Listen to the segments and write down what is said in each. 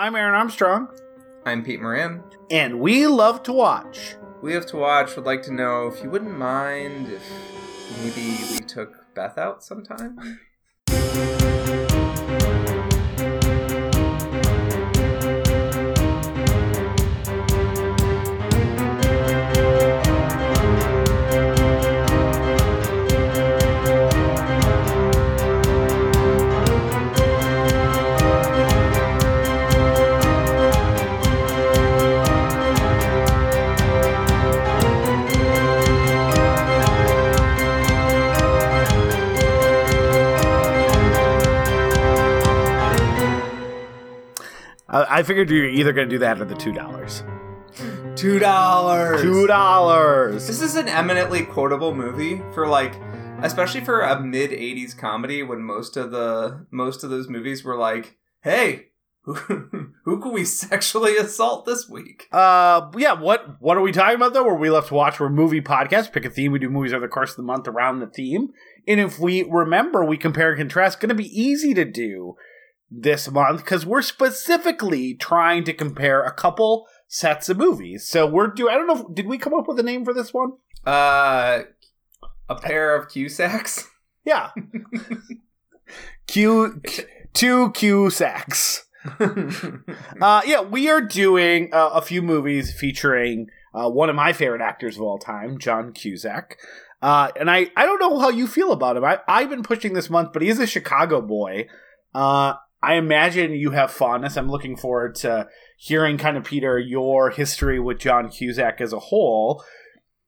I'm Aaron Armstrong, I'm Pete Moran. and we love to watch. We have to watch. Would like to know if you wouldn't mind if maybe we took Beth out sometime. I, figured you're either going to do that or the two dollars. Two dollars. Two dollars. This is an eminently quotable movie for like, especially for a mid '80s comedy when most of the most of those movies were like, "Hey, who who can we sexually assault this week?" Uh, yeah. What what are we talking about though? Where we left to watch, we're a movie podcast. Pick a theme. We do movies over the course of the month around the theme. And if we remember, we compare and contrast. Going to be easy to do this month because we're specifically trying to compare a couple sets of movies. So we're do. I don't know. Did we come up with a name for this one? Uh, a pair of Cusacks. Yeah. Q two Q sacks. Uh, yeah, we are doing uh, a few movies featuring uh, one of my favorite actors of all time, John Cusack. Uh, and I, I don't know how you feel about him. I, I've been pushing this month, but he is a Chicago boy. I imagine you have fondness. I'm looking forward to hearing kind of Peter your history with John Cusack as a whole.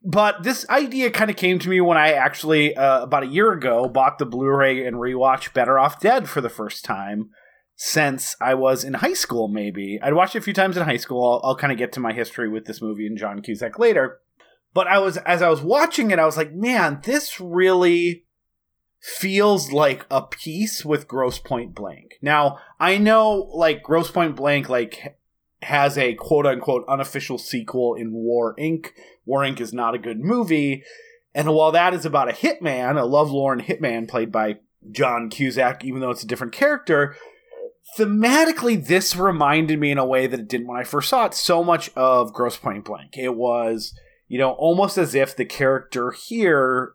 But this idea kind of came to me when I actually uh, about a year ago bought the Blu-ray and rewatched Better Off Dead for the first time since I was in high school. Maybe I'd watched it a few times in high school. I'll, I'll kind of get to my history with this movie and John Cusack later. But I was as I was watching it, I was like, man, this really feels like a piece with Grosse Pointe Blank. Now, I know like Grosse Pointe Blank like has a quote unquote unofficial sequel in War Inc. War Inc. is not a good movie. And while that is about a hitman, a lovelorn hitman played by John Cusack, even though it's a different character, thematically this reminded me in a way that it didn't when I first saw it so much of Grosse Pointe Blank. It was, you know, almost as if the character here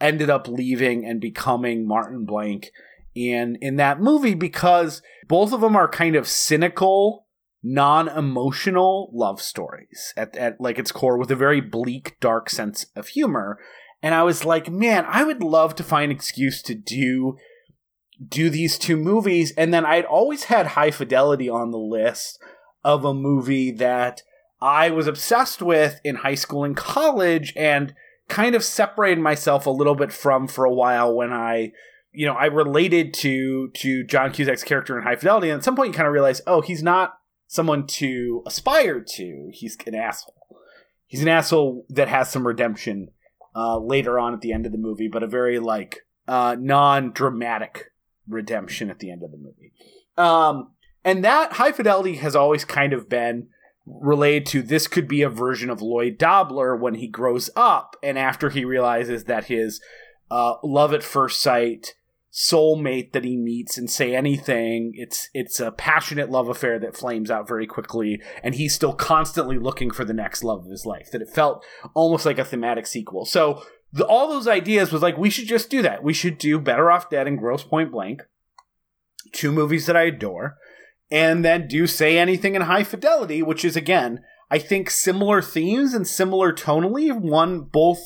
ended up leaving and becoming Martin Blank in in that movie because both of them are kind of cynical, non-emotional love stories at, at like its core with a very bleak, dark sense of humor. And I was like, man, I would love to find an excuse to do do these two movies. And then I'd always had High Fidelity on the list of a movie that I was obsessed with in high school and college and kind of separated myself a little bit from for a while when I you know, I related to to John Cusack's character in High Fidelity, and at some point you kind of realize, oh, he's not someone to aspire to. He's an asshole. He's an asshole that has some redemption uh, later on at the end of the movie, but a very like uh, non-dramatic redemption at the end of the movie. Um, and that High Fidelity has always kind of been related to this could be a version of Lloyd Dobler when he grows up and after he realizes that his uh, love at first sight soulmate that he meets and say anything it's it's a passionate love affair that flames out very quickly and he's still constantly looking for the next love of his life that it felt almost like a thematic sequel. So the, all those ideas was like we should just do that. We should do better off dead and grosse pointe blank two movies that i adore and then do say anything in high fidelity which is again i think similar themes and similar tonally. One both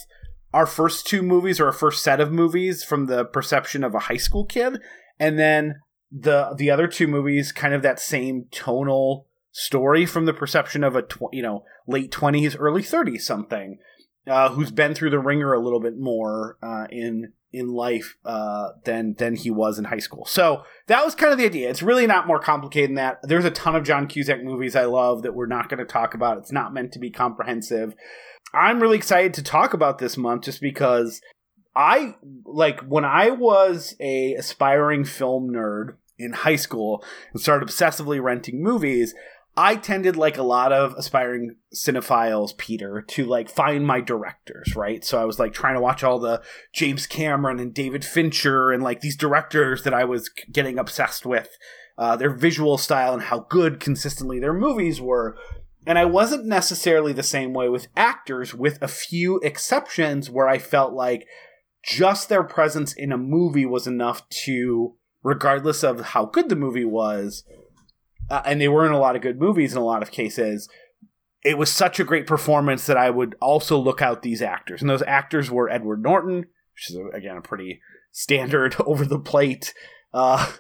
our first two movies or our first set of movies from the perception of a high school kid and then the the other two movies kind of that same tonal story from the perception of a tw- you know late 20s early 30s something uh, who's been through the ringer a little bit more uh, in in life uh, than than he was in high school. So that was kind of the idea. It's really not more complicated than that. There's a ton of John Cusack movies I love that we're not going to talk about. It's not meant to be comprehensive. I'm really excited to talk about this month just because I like when I was a aspiring film nerd in high school and started obsessively renting movies. I tended, like a lot of aspiring cinephiles, Peter, to like find my directors, right? So I was like trying to watch all the James Cameron and David Fincher and like these directors that I was getting obsessed with uh, their visual style and how good consistently their movies were. And I wasn't necessarily the same way with actors, with a few exceptions where I felt like just their presence in a movie was enough to, regardless of how good the movie was, uh, and they were in a lot of good movies in a lot of cases, it was such a great performance that I would also look out these actors. And those actors were Edward Norton, which is, again, a pretty standard over the plate uh,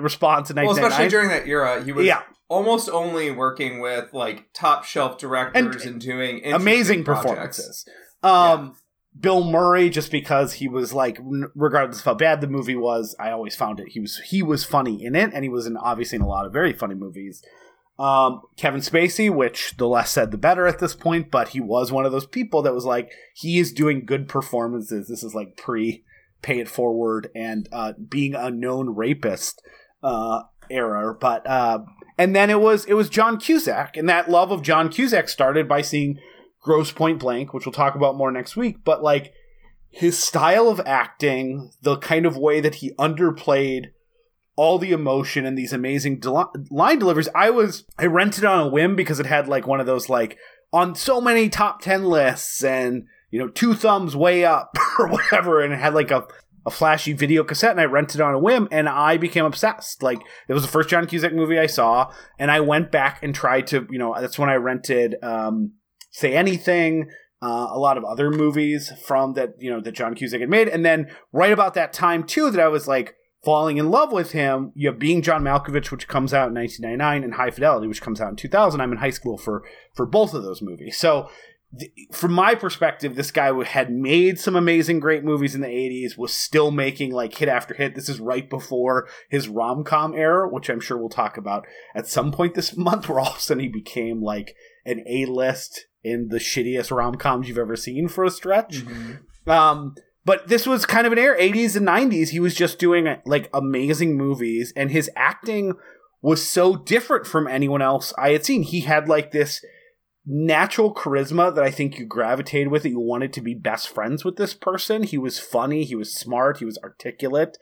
response in Well, especially during that era, he was yeah, almost only working with like top shelf directors and, And doing amazing projects. performances. Um, Bill Murray, just because he was like, regardless of how bad the movie was, I always found it. He was he was funny in it, and he was in obviously in a lot of very funny movies. Um, Kevin Spacey, which the less said the better at this point, but he was one of those people that was like, he is doing good performances. This is like pre pay it forward and uh, being a known rapist uh, era, but uh, and then it was it was John Cusack, and that love of John Cusack started by seeing Grosse Pointe Blank, which we'll talk about more next week. But like his style of acting, the kind of way that he underplayed all the emotion and these amazing del- line deliveries. I was I rented on a whim because it had like one of those like on so many top 10 lists and you know two thumbs way up or whatever and it had like a a flashy video cassette and I rented on a whim and I became obsessed. Like it was the first John Cusack movie I saw and I went back and tried to, you know, that's when I rented um Say Anything, uh, a lot of other movies from that, you know, that John Cusack had made and then right about that time too that I was like falling in love with him. You have Being John Malkovich, which comes out in 1999, and High Fidelity, which comes out in 2000. I'm in high school for for both of those movies. So, from my perspective, this guy had made some amazing, great movies in the 80s. Was still making like hit after hit. This is right before his rom com era, which I'm sure we'll talk about at some point this month. Where all of a sudden he became like an A list in the shittiest rom coms you've ever seen for a stretch. Mhm. Um, but this was kind of an era, 80s and 90s. He was just doing like amazing movies, and his acting was so different from anyone else I had seen. He had like this natural charisma that I think you gravitated with, that you wanted to be best friends with this person. He was funny, he was smart, he was articulate.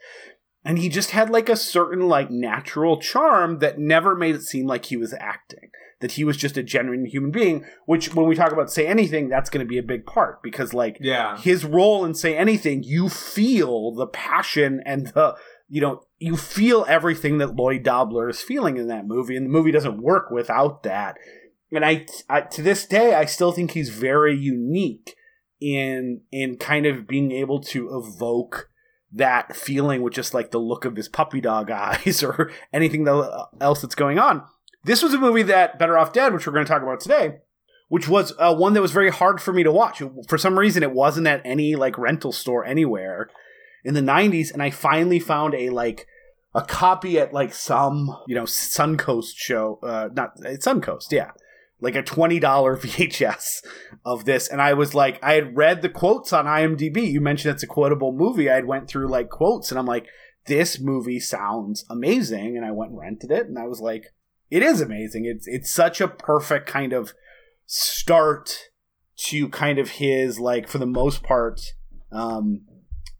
And he just had like a certain like natural charm that never made it seem like he was acting. That he was just a genuine human being, which when we talk about say anything, that's going to be a big part because like Yeah. his role in say anything you feel the passion and the you know you feel everything that lloyd dobler is feeling in that movie and the movie doesn't work without that and I, I to this day i still think he's very unique in in kind of being able to evoke that feeling with just like the look of his puppy dog eyes or anything else that's going on this was a movie that better off dead which we're going to talk about today which was uh, one that was very hard for me to watch. For some reason, it wasn't at any like rental store anywhere in the '90s, and I finally found a like a copy at like some you know Suncoast show, uh, not Suncoast, yeah, like a twenty dollar VHS of this, and I was like, I had read the quotes on IMDb. You mentioned it's a quotable movie. I had went through like quotes, and I'm like, this movie sounds amazing, and I went and rented it, and I was like, it is amazing. It's it's such a perfect kind of start to kind of his like for the most part um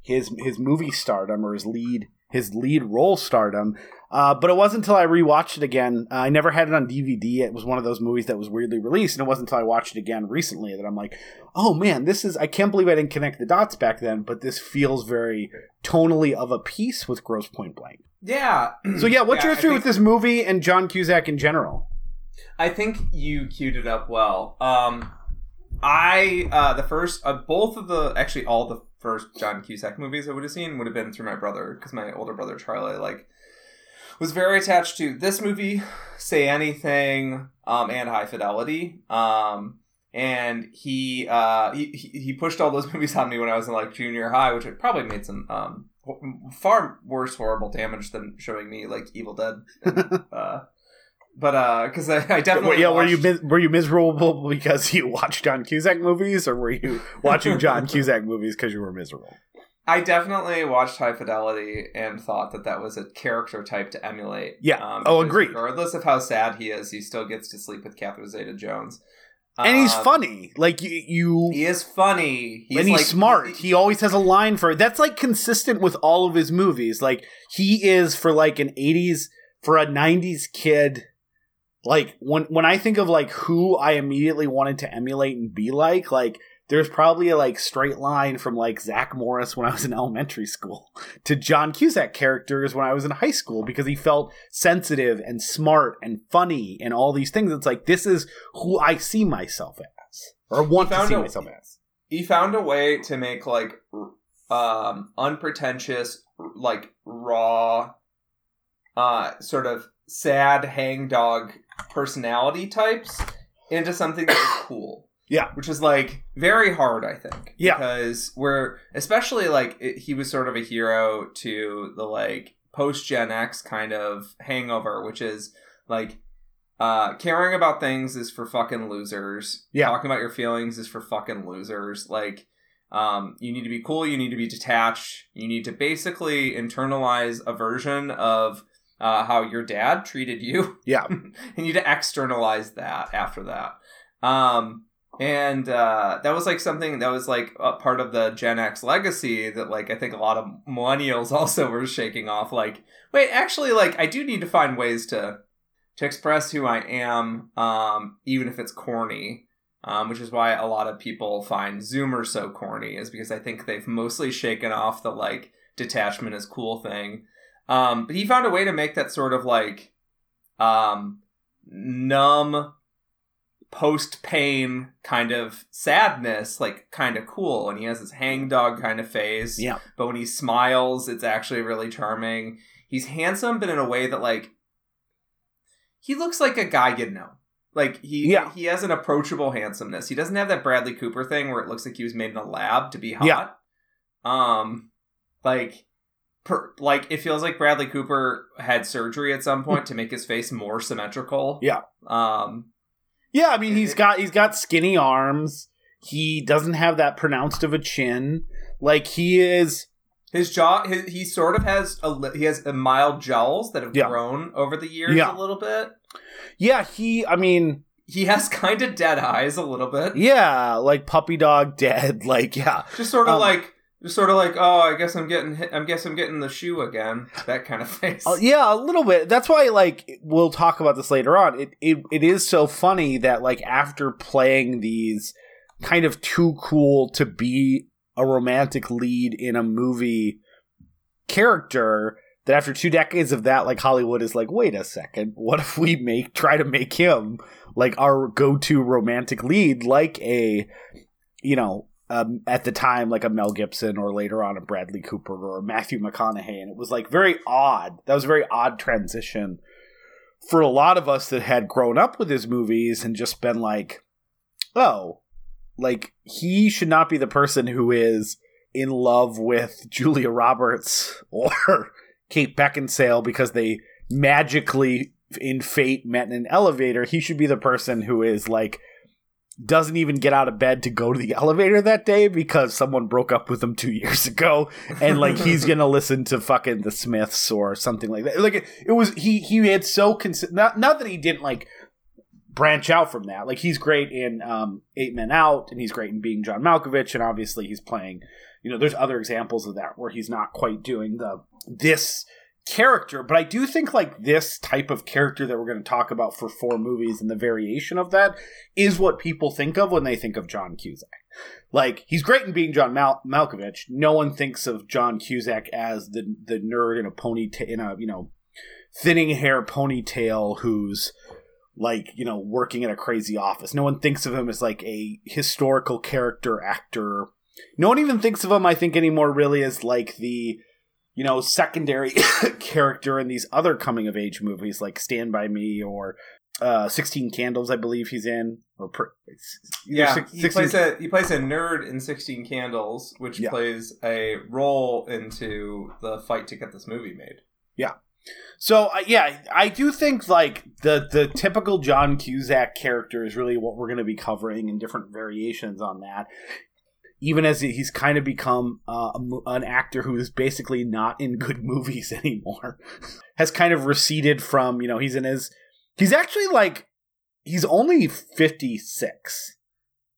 his his movie stardom or his lead his lead role stardom uh, but it wasn't until I rewatched it again. Uh, I never had it on DVD. It was one of those movies that was weirdly released, and it wasn't until I watched it again recently that I'm like, "Oh man, this is." I can't believe I didn't connect the dots back then, but this feels very tonally of a piece with Grosse Pointe Blank. Yeah. So yeah, what's Yeah, your history think- with this movie and John Cusack in general? I think you queued it up well. Um, I uh, the first uh, both of the actually all the first John Cusack movies I would have seen would have been through my brother because my older brother Charlie like was very attached to this movie, Say Anything, um, and High Fidelity. Um, and he, uh, he he he pushed all those movies on me when I was in like junior high, which had probably made some um, far worse horrible damage than showing me like Evil Dead. And, uh, but uh, because I, I definitely yeah, were you were you miserable because you watched John Cusack movies, or were you watching John Cusack movies because you were miserable? I definitely watched High Fidelity and thought that that was a character type to emulate. Yeah. Um, Oh, agree. Regardless of how sad he is, he still gets to sleep with Catherine Zeta-Jones, And he's Um, funny, like you. you He is funny. He's and he's like, smart. He always has a line for it. that's like consistent with all of his movies. Like he is for like an '80s for a 90s kid like when when I think of like who I immediately wanted to emulate and be like, like there's probably a like straight line from like Zach Morris when I was in elementary school to John Cusack characters when I was in high school because he felt sensitive and smart and funny and all these things. It's like this is who I see myself as or want to see a, myself as. He found a way to make like um unpretentious, like raw, uh, sort of sad hangdog personality types into something that's cool. Yeah. Which is like very hard, I think. Yeah. Because we're, especially like, it, he was sort of a hero to the like post Gen X kind of hangover, which is like, uh, caring about things is for fucking losers. Yeah. Talking about your feelings is for fucking losers. Like, um, you need to be cool. You need to be detached. You need to basically internalize a version of uh, how your dad treated you. Yeah. and you need to externalize that after that. Um, and uh, that was like something that was like a part of the Gen X legacy that like I think a lot of millennials also were shaking off. Like, wait, actually, like I do need to find ways to to express who I am, um, even if it's corny. Um, which is why a lot of people find Zoomer so corny, is because I think they've mostly shaken off the like detachment is cool thing. Um, but he found a way to make that sort of like um, numb post pain kind of sadness, like kind of cool. And he has this hangdog kind of face. Yeah. But when he smiles, it's actually really charming. He's handsome, but in a way that like he looks like a guy you'd know. Like he Yeah. he has an approachable handsomeness. He doesn't have that Bradley Cooper thing where it looks like he was made in a lab to be hot. Yeah. Um like per, like it feels like Bradley Cooper had surgery at some point to make his face more symmetrical. Yeah. Um Yeah, I mean he's got he's got skinny arms. He doesn't have that pronounced of a chin. Like he is his jaw his, he sort of has a he has a mild jowls that have Yeah. grown over the years Yeah. a little bit. Yeah, he I mean He has kind of dead eyes a little bit. Yeah, like puppy dog dead. Like yeah, Just sort of Um, like just sort of like oh I guess I'm getting hit, I guess I'm getting the shoe again. That kind of face. Uh, yeah, a little bit. That's why like we'll talk about this later on. It it it is so funny that like after playing these kind of too cool to be a romantic lead in a movie character that after two decades of that like Hollywood is like wait a second what if we make try to make him like our go-to romantic lead like a you know um, at the time like a Mel Gibson or later on a Bradley Cooper or Matthew McConaughey and it was like very odd that was a very odd transition for a lot of us that had grown up with his movies and just been like oh like he should not be the person who is in love with Julia Roberts or Kate Beckinsale because they magically in fate met in an elevator. He should be the person who is like doesn't even get out of bed to go to the elevator that day because someone broke up with him two years ago and like he's gonna listen to fucking the Smiths or something like that. Like it, it was he he had so consi- not not that he didn't like branch out from that. Like he's great in um, Eight Men Out, and he's great in being John Malkovich, and obviously he's playing. You know, there's other examples of that where he's not quite doing the this character, but I do think like this type of character that we're going to talk about for four movies and the variation of that is what people think of when they think of John Cusack. Like he's great in being John Mal- Malkovich. No one thinks of John Cusack as the the nerd in a ponytail in a you know thinning hair ponytail who's like you know working in a crazy office. No one thinks of him as like a historical character actor. No one even thinks of him, I think, anymore. Really, as like the you know secondary character in these other coming of age movies like Stand by Me or uh, Sixteen Candles. I believe he's in or per- Yeah, six- he plays a he plays a nerd in Sixteen Candles, which Yeah. plays a role into the fight to get this movie made. Yeah. So uh, yeah, I do think like the the typical John Cusack character is really what we're going to be covering in different variations on that. Even as he's kind of become uh, a an actor who is basically not in good movies anymore, has kind of receded from you know he's in his he's actually like he's only fifty six,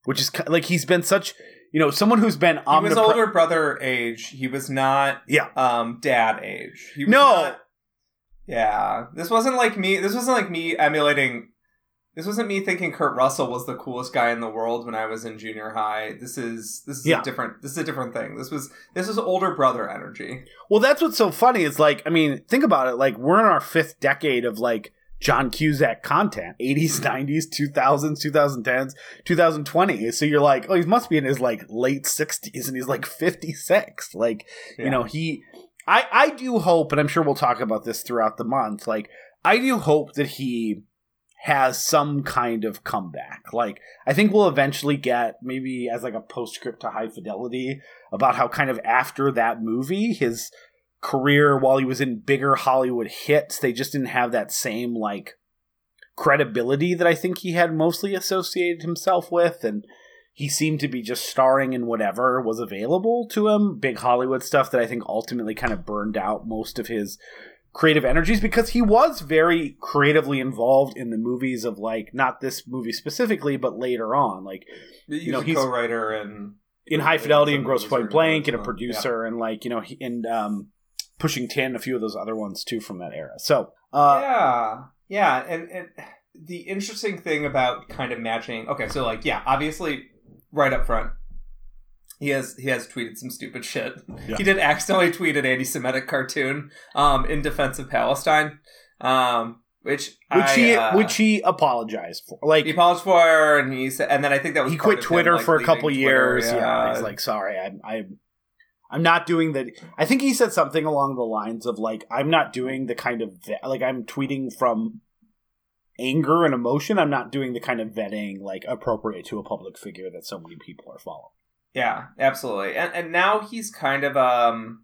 which is like he's been such you know someone who's been He was omnipre- older brother age. He was not Yeah. um dad age. He was No. not- Yeah, this wasn't like me. This wasn't like me emulating. This wasn't me thinking Kurt Russell was the coolest guy in the world when I was in junior high. This is this is Yeah. a different. This is a different thing. This was this was older brother energy. Well, that's what's so funny. It's like, I mean, think about it. Like, we're in our fifth decade of like John Cusack content 80s, 90s, 2000s, 2010s, 2020. So you're like, oh, he must be in his like late 60s and he's like 56. Like, Yeah. you know, he, I, I do hope, and I'm sure we'll talk about this throughout the month. Like, I do hope that he has some kind of comeback. Like, I think we'll eventually get maybe as like a postscript to High Fidelity about how kind of after that movie, his career while he was in bigger Hollywood hits, they just didn't have that same like credibility that I think he had mostly associated himself with and he seemed to be just starring in whatever was available to him, big Hollywood stuff that I think ultimately kind of burned out most of his creative energies because he was very creatively involved in the movies of like not this movie specifically but later on like You know, he's- co-writer and in High Fidelity and Grosse Pointe Blank and a yeah. producer and like you know he, and um, Pushing Tin, a few of those other ones too from that era. So uh, yeah, yeah, and and the interesting thing about kind of matching. Okay, so like yeah, obviously, right up front, he has he has tweeted some stupid shit. Yeah. He did accidentally tweet an anti-Semitic cartoon um, in defense of Palestine, um, which which I, he uh, which he apologized for. Like he apologized for, and he said, and then I think that was he quit of him, Twitter like, for a couple Twitter, years. Yeah. he's like, sorry, I'm I'm I'm not doing that. I think he said something along the lines of like, I'm not doing the kind of like I'm tweeting from anger and emotion. I'm not doing the kind of vetting like appropriate to a public figure that so many people are following. Yeah, absolutely. And and now he's kind of um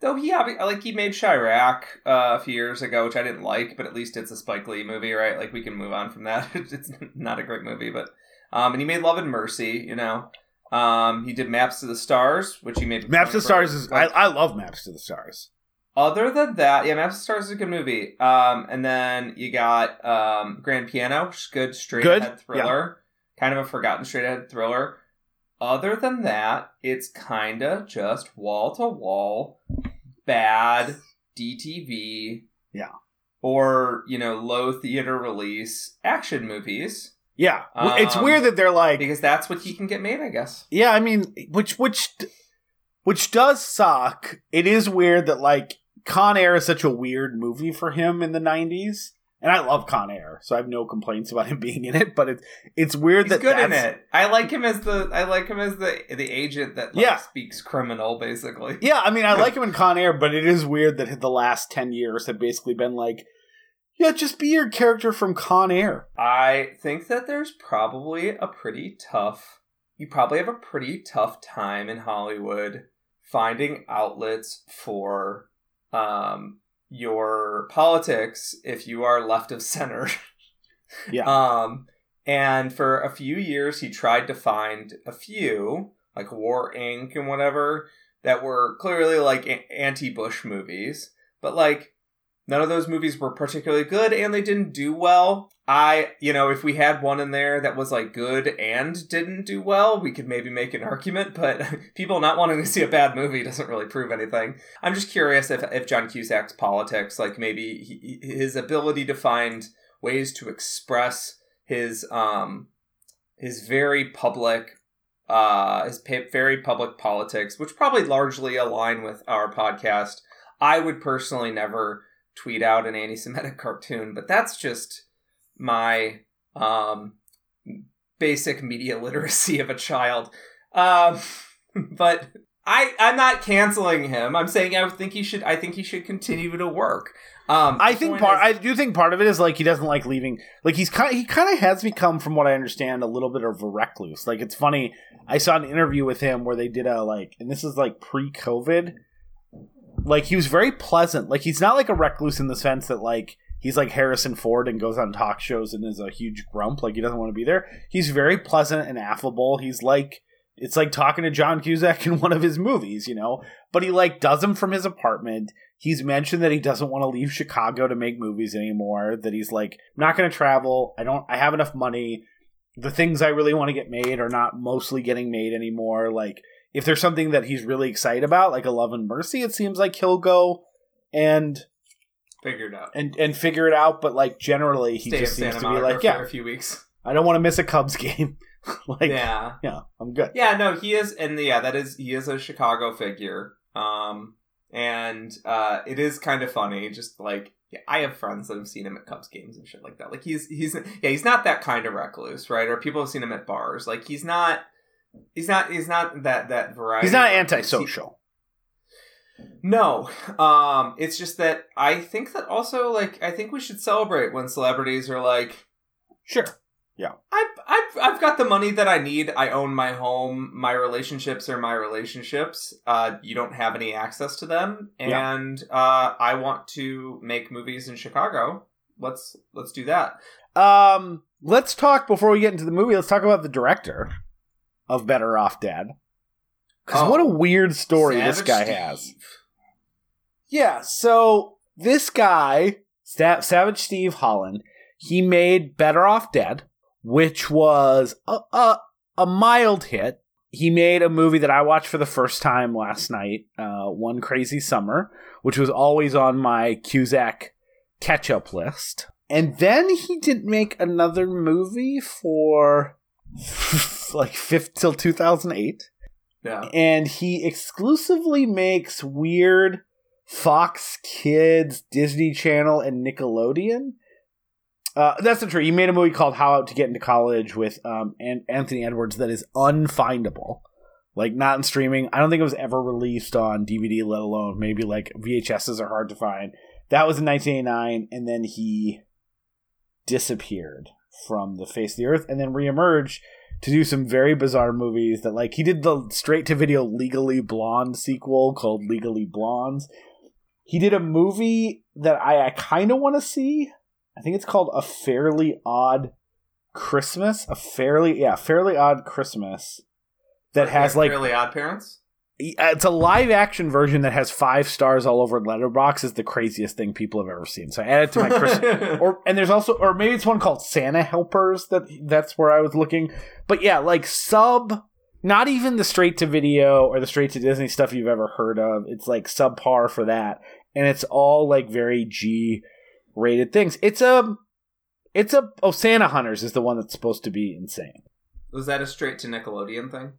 though he like he made Chi-Raq uh, a few years ago, which I didn't like, but at least it's a Spike Lee movie, right? Like we can move on from that. it's not a great movie, but um and he made Love and Mercy, you know. Um he did Maps to the Stars, which he made Maps to the Stars is I, I love Maps to the Stars. other than that, yeah, Maps to the Stars is a good movie. Um and then you got um Grand Piano, which is good straight Good, ahead thriller. Kind of a forgotten straight ahead thriller. Other than that, it's kind of just wall to wall bad DTV. Yeah. Or, you know, low theater release action movies Yeah, W- it's Um, weird that they're like, because that's what he can get made, I guess. yeah. I mean, which which which does suck. It is weird that like Con Air is such a weird movie for him in the '90s, and I love Con Air, so I have no complaints about him being in it. But it's it's weird He's that good in it. I like him as the I like him as the the agent that like, Yeah. speaks criminal, basically. Yeah, I mean, I like him in Con Air, but it is weird that the last ten years have basically been like, yeah, just be your character from Con Air. I think that there's probably a pretty tough. You probably have a pretty tough time in Hollywood finding outlets for um, your politics if you are left of center. Yeah. Um, and for a few years, he tried to find a few, like War Inc. and whatever, that were clearly like anti-Bush movies, but like none of those movies were particularly good, and they didn't do well. I, you know, if we had one in there that was like good and didn't do well, we could maybe make an argument. But people not wanting to see a bad movie doesn't really prove anything. I'm just curious if if John Cusack's politics, like maybe he, his ability to find ways to express his um his very public uh his pa- very public politics which probably largely align with our podcast i would personally never tweet out an anti-semitic cartoon but that's just my um basic media literacy of a child um but I, I'm not canceling him. I'm saying I think he should. I think he should continue to work. Um, I think part. is- I do think part of it is like he doesn't like leaving. Like he's kind. He kind of has become, from what I understand, a little bit of a recluse. Like it's funny. I saw an interview with him where they did a like, and this is like pre-COVID. Like he was very pleasant. Like he's not like a recluse in the sense that like he's like Harrison Ford and goes on talk shows and is a huge grump. Like he doesn't want to be there. He's very pleasant and affable. He's like. It's like talking to John Cusack in one of his movies, you know. But he like does them from his apartment he's mentioned that he doesn't want to leave Chicago to make movies anymore. That he's like, I'm not going to travel. I don't. I have enough money. The things I really want to get made are not mostly getting made anymore. Like, if there's something that he's really excited about, like a Love and Mercy, it seems like he'll go and figure it out. and and figure it out. But like generally, he Stay just seems Santa to be Monica like, for yeah, a few weeks. I don't want to miss a Cubs game. like, yeah. yeah, I'm good. yeah. No, he is, and yeah, that is he is a Chicago figure. Um, and uh, it is kind of funny. Just like yeah, I have friends that have seen him at Cubs games and shit like that. Like he's he's yeah, he's not that kind of recluse, right? Or people have seen him at bars. Like he's not. He's not. He's not that that variety. He's not antisocial. No, um, it's just that I think that also like I think we should celebrate when celebrities are like, Sure. Yeah, I've I've I've got the money that I need. I own my home. My relationships are my relationships. Uh, you don't have any access to them, Yeah. and uh, I want to make movies in Chicago. Let's let's do that. Um, let's talk before we get into the movie. Let's talk about the director of Better Off Dead. Because Oh. what a weird story this guy Steve. has. Yeah, so this guy, Sta- Savage Steve Holland, he made Better Off Dead, which was a, a, a mild hit. He made a movie that I watched for the first time last night, uh, One Crazy Summer, which was always on my Cusack catch up list. And then he didn't make another movie for like fifth till 2008 Yeah. and he exclusively makes weird Fox Kids, Disney Channel, and Nickelodeon. Uh, that's not true. He made a movie called How Out to Get into College with um, An- Anthony Edwards that is unfindable. Like, not in streaming. I don't think it was ever released on DVD, let alone maybe like VHSs are hard to find. That was in 1989, and then he disappeared from the face of the earth and then reemerged to do some very bizarre movies that like he did the straight to video legally blonde sequel called legally blondes. He did a movie that i, I kind of want to see. I think it's called a fairly odd christmas. A fairly yeah fairly odd christmas. That has like Fairly Odd Parents. Uh, it's a live action version that has five stars all over letterboxd is the craziest thing people have ever seen so i added to my christmas or and there's also or maybe it's one called Santa Helpers that that's where I was looking. But yeah, like sub not even the straight to video or the straight to Disney stuff you've ever heard of. It's like subpar for that. And it's all like very G rated things. It's a it's a oh Santa Hunters is the one that's supposed to be insane. Was that a straight to Nickelodeon thing?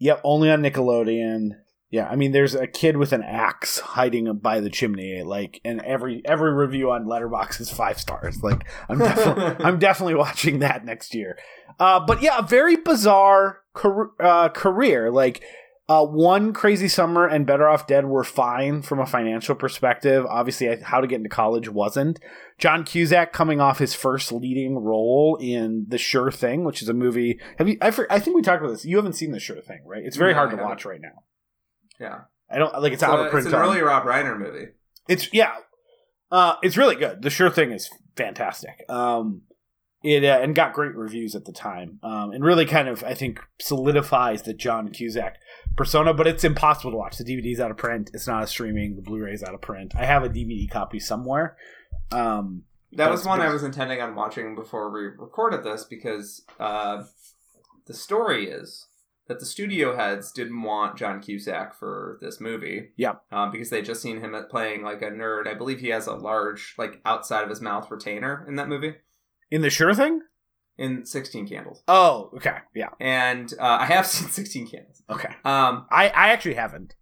Yep, only on Nickelodeon. Yeah, I mean, there's a kid with an axe hiding by the chimney, like, and every every review on Letterboxd is five stars. Like, I'm definitely I'm definitely watching that next year. Uh, but yeah, a very bizarre car- uh, career. Like, uh, one crazy summer and Better Off Dead were fine from a financial perspective. Obviously, How to Get into College wasn't. John Cusack coming off his first leading role in The Sure Thing, which is a movie. Have you? I, I think we talked about this. You haven't seen The Sure Thing, right? It's very No, hard to watch right now. Yeah. I don't like it's, It's, out a- of print. it's an early Rob Reiner movie. it's yeah, uh, it's really good. The Sure Thing is fantastic. Um, it uh, and got great reviews at the time, um, and really kind of I think solidifies that John Cusack persona. But it's impossible to watch. The DVD's out of print. It's not a streaming. The Blu-ray's out of print. I have a DVD copy somewhere. Um, That was one I was intending on watching before we recorded this because uh, the story is that the studio heads didn't want John Cusack for this movie. Yeah. Um, because they just seen him playing like a nerd. I believe he has a large, like outside of his mouth retainer in that movie in the Sure Thing. In Sixteen Candles. Oh, okay, yeah, And uh, I have seen Sixteen Candles. okay. Um, I I actually haven't.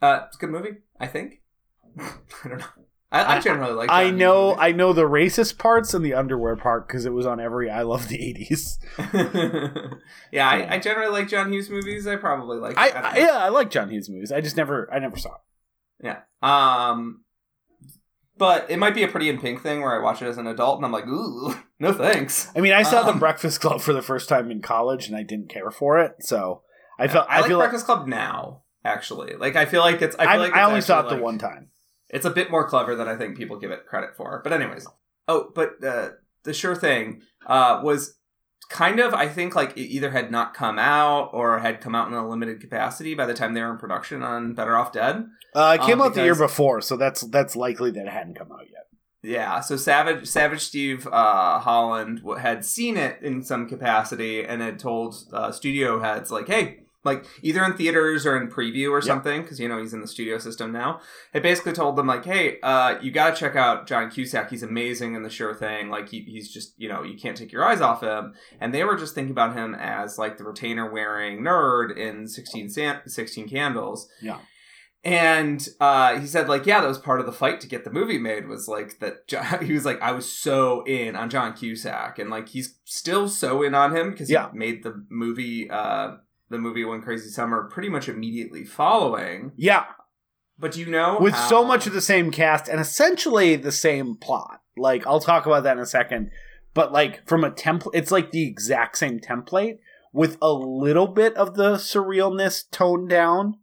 uh, it's a good movie, I think. I don't know. I, I generally like. I know movies. I know the racist parts and the underwear part because it was on every I Love the '80s. yeah, I, I generally like John Hughes movies. I probably like. I, I yeah, I like John Hughes movies. I just never I never saw it. yeah. Um, but it might be a Pretty in Pink thing where I watch it as an adult and I'm like, ooh, no thanks. I mean, I saw The Um, Breakfast Club for the first time in college and I didn't care for it. So I felt I, I, like feel like Breakfast Club now. Actually, like I feel like it's. I I, feel like I only saw it the like- one time. It's a bit more clever than I think people give it credit for. But anyways, oh, but uh, the sure thing uh, was kind of I think like it either had not come out or had come out in a limited capacity by the time they were in production on Better Off Dead. Uh, it came Um, out the year before, so that's that's likely that it hadn't come out yet. Yeah, so Savage Savage Steve uh, Holland had seen it in some capacity and had told uh, studio heads like, "Hey, like either in theaters or in preview or something, because you know he's in the studio system now. It basically told them like, "Hey, uh, you got to check out John Cusack. He's amazing in the sure thing. Like he, he's just you know you can't take your eyes off him." And they were just thinking about him as like the retainer wearing nerd in 16, San- 16 Candles. Yeah. And uh, he said, like, yeah, that was part of the fight to get the movie made. Was like that. John, he was like, I was so in on John Cusack, and like he's still so in on him because Yeah. he made the movie, uh, the movie One Crazy Summer, pretty much immediately following. Yeah, But you know, with how- so much of the same cast and essentially the same plot. Like I'll talk about that in a second, but like from a template, it's like the exact same template with a little bit of the surrealness toned down.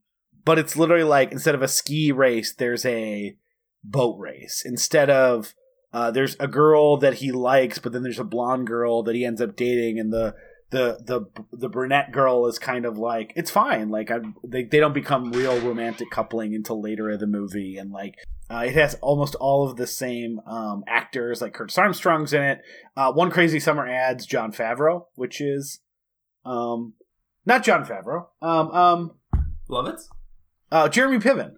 But it's literally like instead of a ski race, there's a boat race. Instead of uh, there's a girl that he likes, but then there's a blonde girl that he ends up dating, and the the the the brunette girl is kind of like it's fine. Like I, they they don't become real romantic coupling until later in the movie, and like uh, it has almost all of the same um, actors. Like Curtis Armstrong's in it. Uh, One Crazy Summer adds John Favreau, which is um not John Favreau. Um um Lovitz, uh, Jeremy Piven.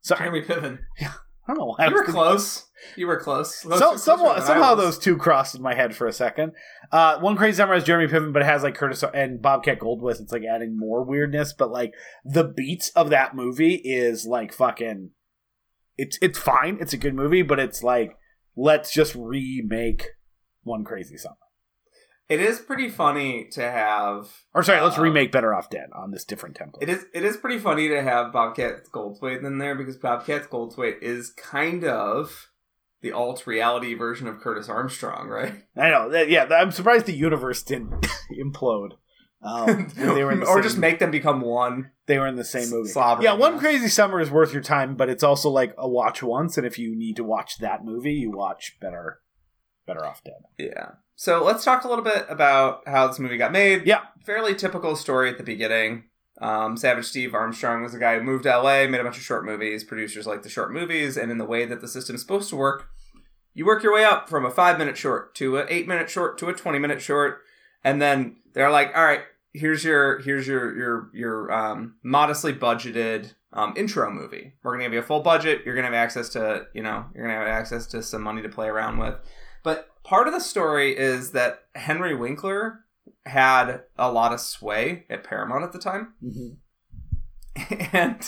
Sorry, Jeremy Piven. yeah I don't know why You were close. You were close. So, somewhat, somehow those two crossed in my head for a second. Uh, One Crazy Summer has Jeremy Piven, but it has like Curtis and Bobcat Goldthwait. It's like adding more weirdness, but like the beats of that movie is like fucking. It's it's fine. It's a good movie, but it's like let's just remake One Crazy Summer. It is pretty funny to have. Or sorry, let's uh, remake Better Off Dead on this different template. It is. It is pretty funny to have Bobcat Goldthwait in there because Bobcat Goldthwait is kind of the alt reality version of Curtis Armstrong, right? I know. that- Yeah, I'm surprised the universe didn't implode. Um, they were the or same- just make them become one. They were in the same movie. Yeah, One. Crazy Summer is worth your time, but it's also like a watch once, and if you need to watch that movie, you watch Better Better Off Dead. Yeah. So let's talk a little bit about how this movie got made. Yeah. Fairly typical story at the beginning. Um, Savage Steve Armstrong was a guy who moved to LA, made a bunch of short movies. Producers like the short movies, and in the way that the system's supposed to work, you work your way up from a five minute short to an eight minute short to a twenty minute short, and then they're like, "All right, here's your here's your your your um, modestly budgeted um, intro movie. We're gonna give you a full budget. You're gonna have access to you know you're gonna have access to some money to play around with." But part of the story is that Henry Winkler had a lot of sway at Paramount at the time. And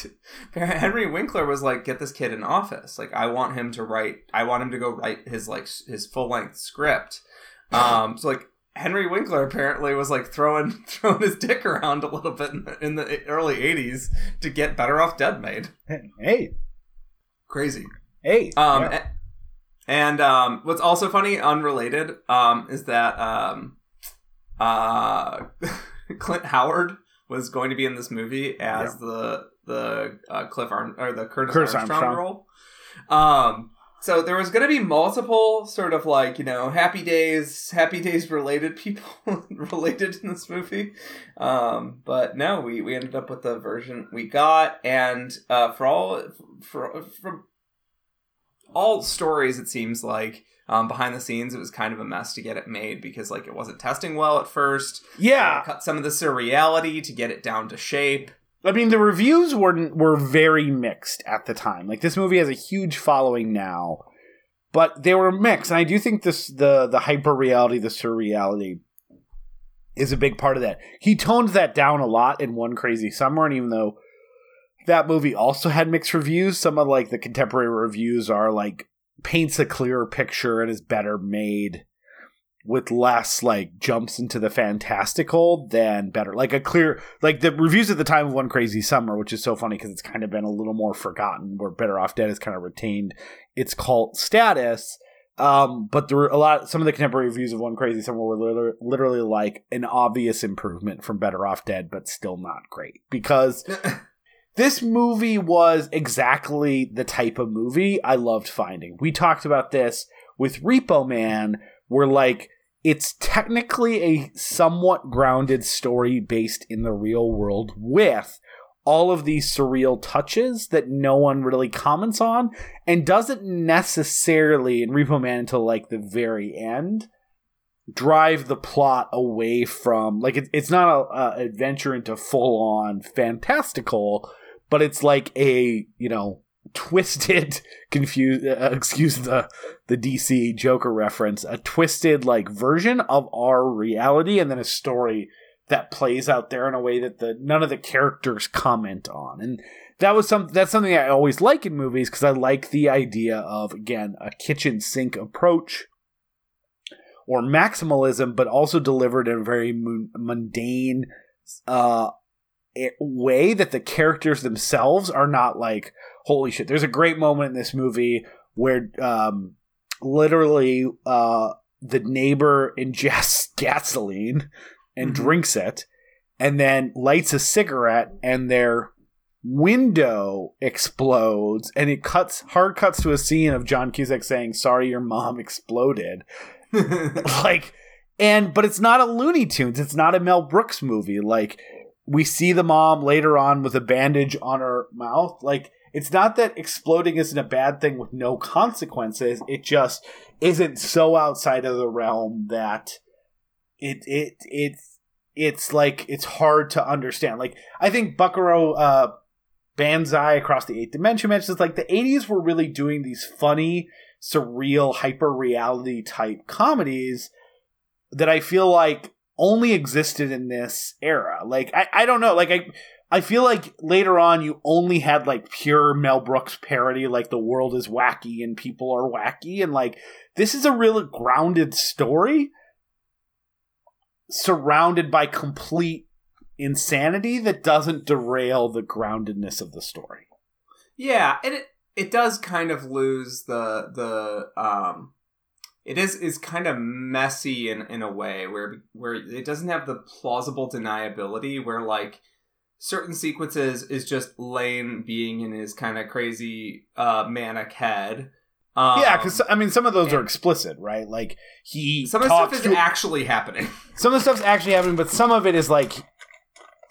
Henry Winkler was like, "Get this kid in office. Like, I want him to write. I want him to go write his like his full length script." Um, so like Henry Winkler apparently was like throwing throwing his dick around a little bit in the, in the early '80s to get Better Off Dead made. Hey, Crazy. hey. Um, yeah. a- and um, what's also funny, unrelated, um, is that um, uh, Clint Howard was going to be in this movie as the the uh, Cliff Arm or the Curtis, Curtis Armstrong, Armstrong. role. Um, so there was going to be multiple sort of like you know Happy Days, Happy Days related people related in this movie, um, but no, we we ended up with the version we got, and uh, for all for from all stories, it seems like um, behind the scenes, it was kind of a mess to get it made because like it wasn't testing well at first. yeah. Cut some of the surreality to get it down to shape. I mean, the reviews were were very mixed at the time. Like this movie has a huge following now, but they were mixed. And I do think this the the hyper reality, the surreality, is a big part of that. He toned that down a lot in One Crazy Summer, and even though that movie also had mixed reviews, some of like the contemporary reviews are like paints a clearer picture and is better made with less like jumps into the fantastical than better. Like a clear like the reviews at the time of one crazy summer which is so funny because it's kind of been a little more forgotten where better off dead has kind of retained its cult status um but there were a lot some of the contemporary reviews of one crazy summer were literally, literally like an obvious improvement from better off dead but still not great because this movie was exactly the type of movie I loved finding. We talked about this with Repo Man, where like it's technically a somewhat grounded story based in the real world with all of these surreal touches that no one really comments on and doesn't necessarily in Repo Man until like the very end drive the plot away from like it, it's not a, a adventure into full on fantastical, but it's like a you know twisted confused uh, excuse the the DC Joker reference a twisted like version of our reality and then a story that plays out there in a way that the none of the characters comment on. And that was some that's something I always like in movies because I like the idea of again a kitchen sink approach or maximalism but also delivered in a very mundane uh way that the characters themselves are not like holy shit there's a great moment in this movie where um literally uh the neighbor ingests gasoline and mm-hmm. drinks it and then lights a cigarette and their window explodes and it cuts hard cuts to a scene of John Cusack saying sorry your mom exploded. Like and but it's not a Looney Tunes. It's not a Mel Brooks movie. Like we see the mom later on with a bandage on her mouth like it's not that exploding isn't a bad thing with no consequences it just isn't so outside of the realm that it it it's it's like it's hard to understand. Like I think Buckaroo uh Banzai across the eighth dimension mentions like the 80s were really doing these funny, surreal, hyper reality type comedies that I feel like only existed in this era. Like I, I don't know, like I I feel like later on you only had like pure Mel Brooks parody, like the world is wacky and people are wacky, and like this is a really grounded story surrounded by complete insanity that doesn't derail the groundedness of the story. Yeah, and it it does kind of lose the the um it is is kind of messy in in a way where where it doesn't have the plausible deniability where like certain sequences is just Lane being in his kind of crazy uh manic head um, yeah, because I mean, some of those are explicit, right? Like he some of the stuff is to, actually happening. Some of the stuff's actually happening, but some of it is like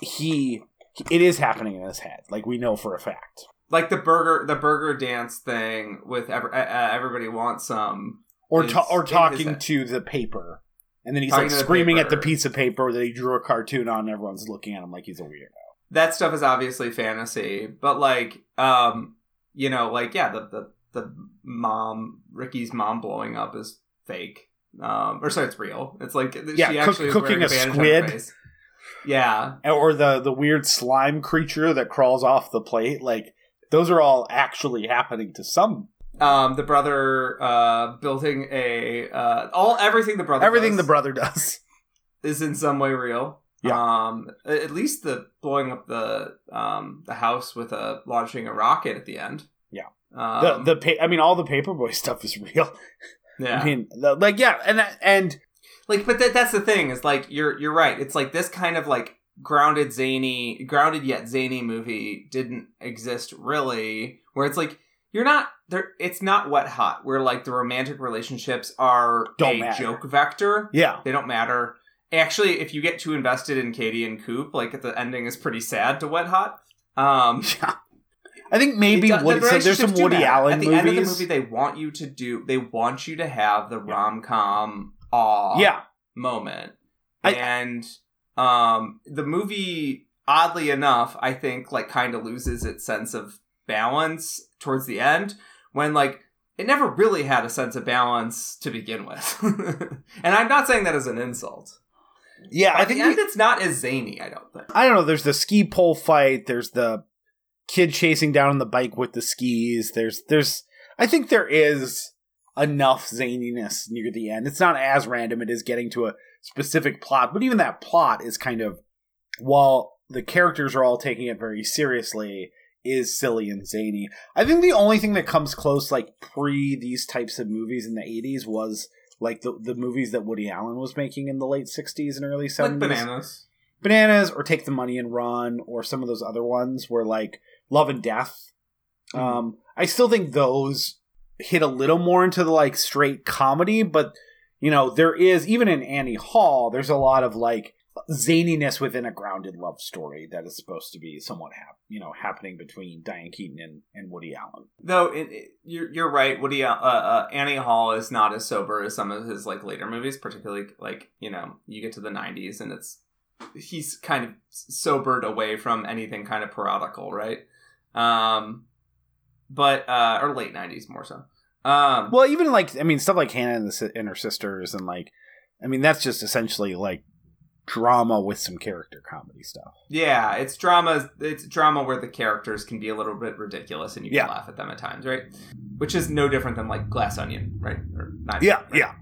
he it is happening in his head. Like we know for a fact. Like the burger the burger dance thing with ever, uh, everybody wants some, or ta- or talking to the paper, and then he's talking like screaming the at the piece of paper that he drew a cartoon on. and Everyone's looking at him like he's a weirdo. That stuff is obviously fantasy, but like, um, you know, like yeah, the the the mom, Ricky's mom blowing up is fake. Um, or sorry, it's real. It's like yeah, she actually cook, cooking a, a squid. Yeah, or the the weird slime creature that crawls off the plate. Like those are all actually happening to some. Um, the brother uh, building a uh, all everything the brother everything does the brother does is in some way real. Yeah. Um, at least the blowing up the um the house with a launching a rocket at the end. Um, the the pa- I mean, all the paperboy stuff is real. Yeah. I mean, the, like yeah, and and like, but th- that's the thing is like you're you're right. It's like this kind of like grounded zany, grounded yet zany movie didn't exist really. Where it's like you're not there. It's not wet hot. Where like the romantic relationships are don't a matter. joke vector. Yeah, they don't matter. Actually, if you get too invested in Katie and Coop, like the ending is pretty sad to Wet Hot. Um, yeah. I think maybe does, Woody, the so there's some Woody Allen At the movies. end of the movie, they want you to do. They want you to have the rom com awe yeah. moment, I, and um, the movie, oddly enough, I think like kind of loses its sense of balance towards the end when like it never really had a sense of balance to begin with. and I'm not saying that as an insult. Yeah, I think we, it's not as zany. I don't think. I don't know. There's the ski pole fight. There's the kid chasing down on the bike with the skis. There's there's I think there is enough zaniness near the end. It's not as random it is getting to a specific plot, but even that plot is kind of while the characters are all taking it very seriously is silly and zany. I think the only thing that comes close like pre these types of movies in the 80s was like the the movies that Woody Allen was making in the late 60s and early 70s. Like bananas. Bananas or Take the Money and Run or some of those other ones where like Love and Death. Mm-hmm. Um, I still think those hit a little more into the like straight comedy, but you know there is even in Annie Hall, there's a lot of like zaniness within a grounded love story that is supposed to be somewhat hap- you know happening between Diane Keaton and, and Woody Allen. Though it, it, you're you're right, Woody uh, uh, Annie Hall is not as sober as some of his like later movies, particularly like you know you get to the '90s and it's he's kind of sobered away from anything kind of parodical, right? Um, but uh, or late '90s more so. Um, well, even like I mean stuff like Hannah and, the, and her sisters and like I mean that's just essentially like drama with some character comedy stuff. Yeah, it's drama. It's drama where the characters can be a little bit ridiculous and you can Yeah. laugh at them at times, right? Which is no different than like Glass Onion, right? Or not. Yeah, right? yeah.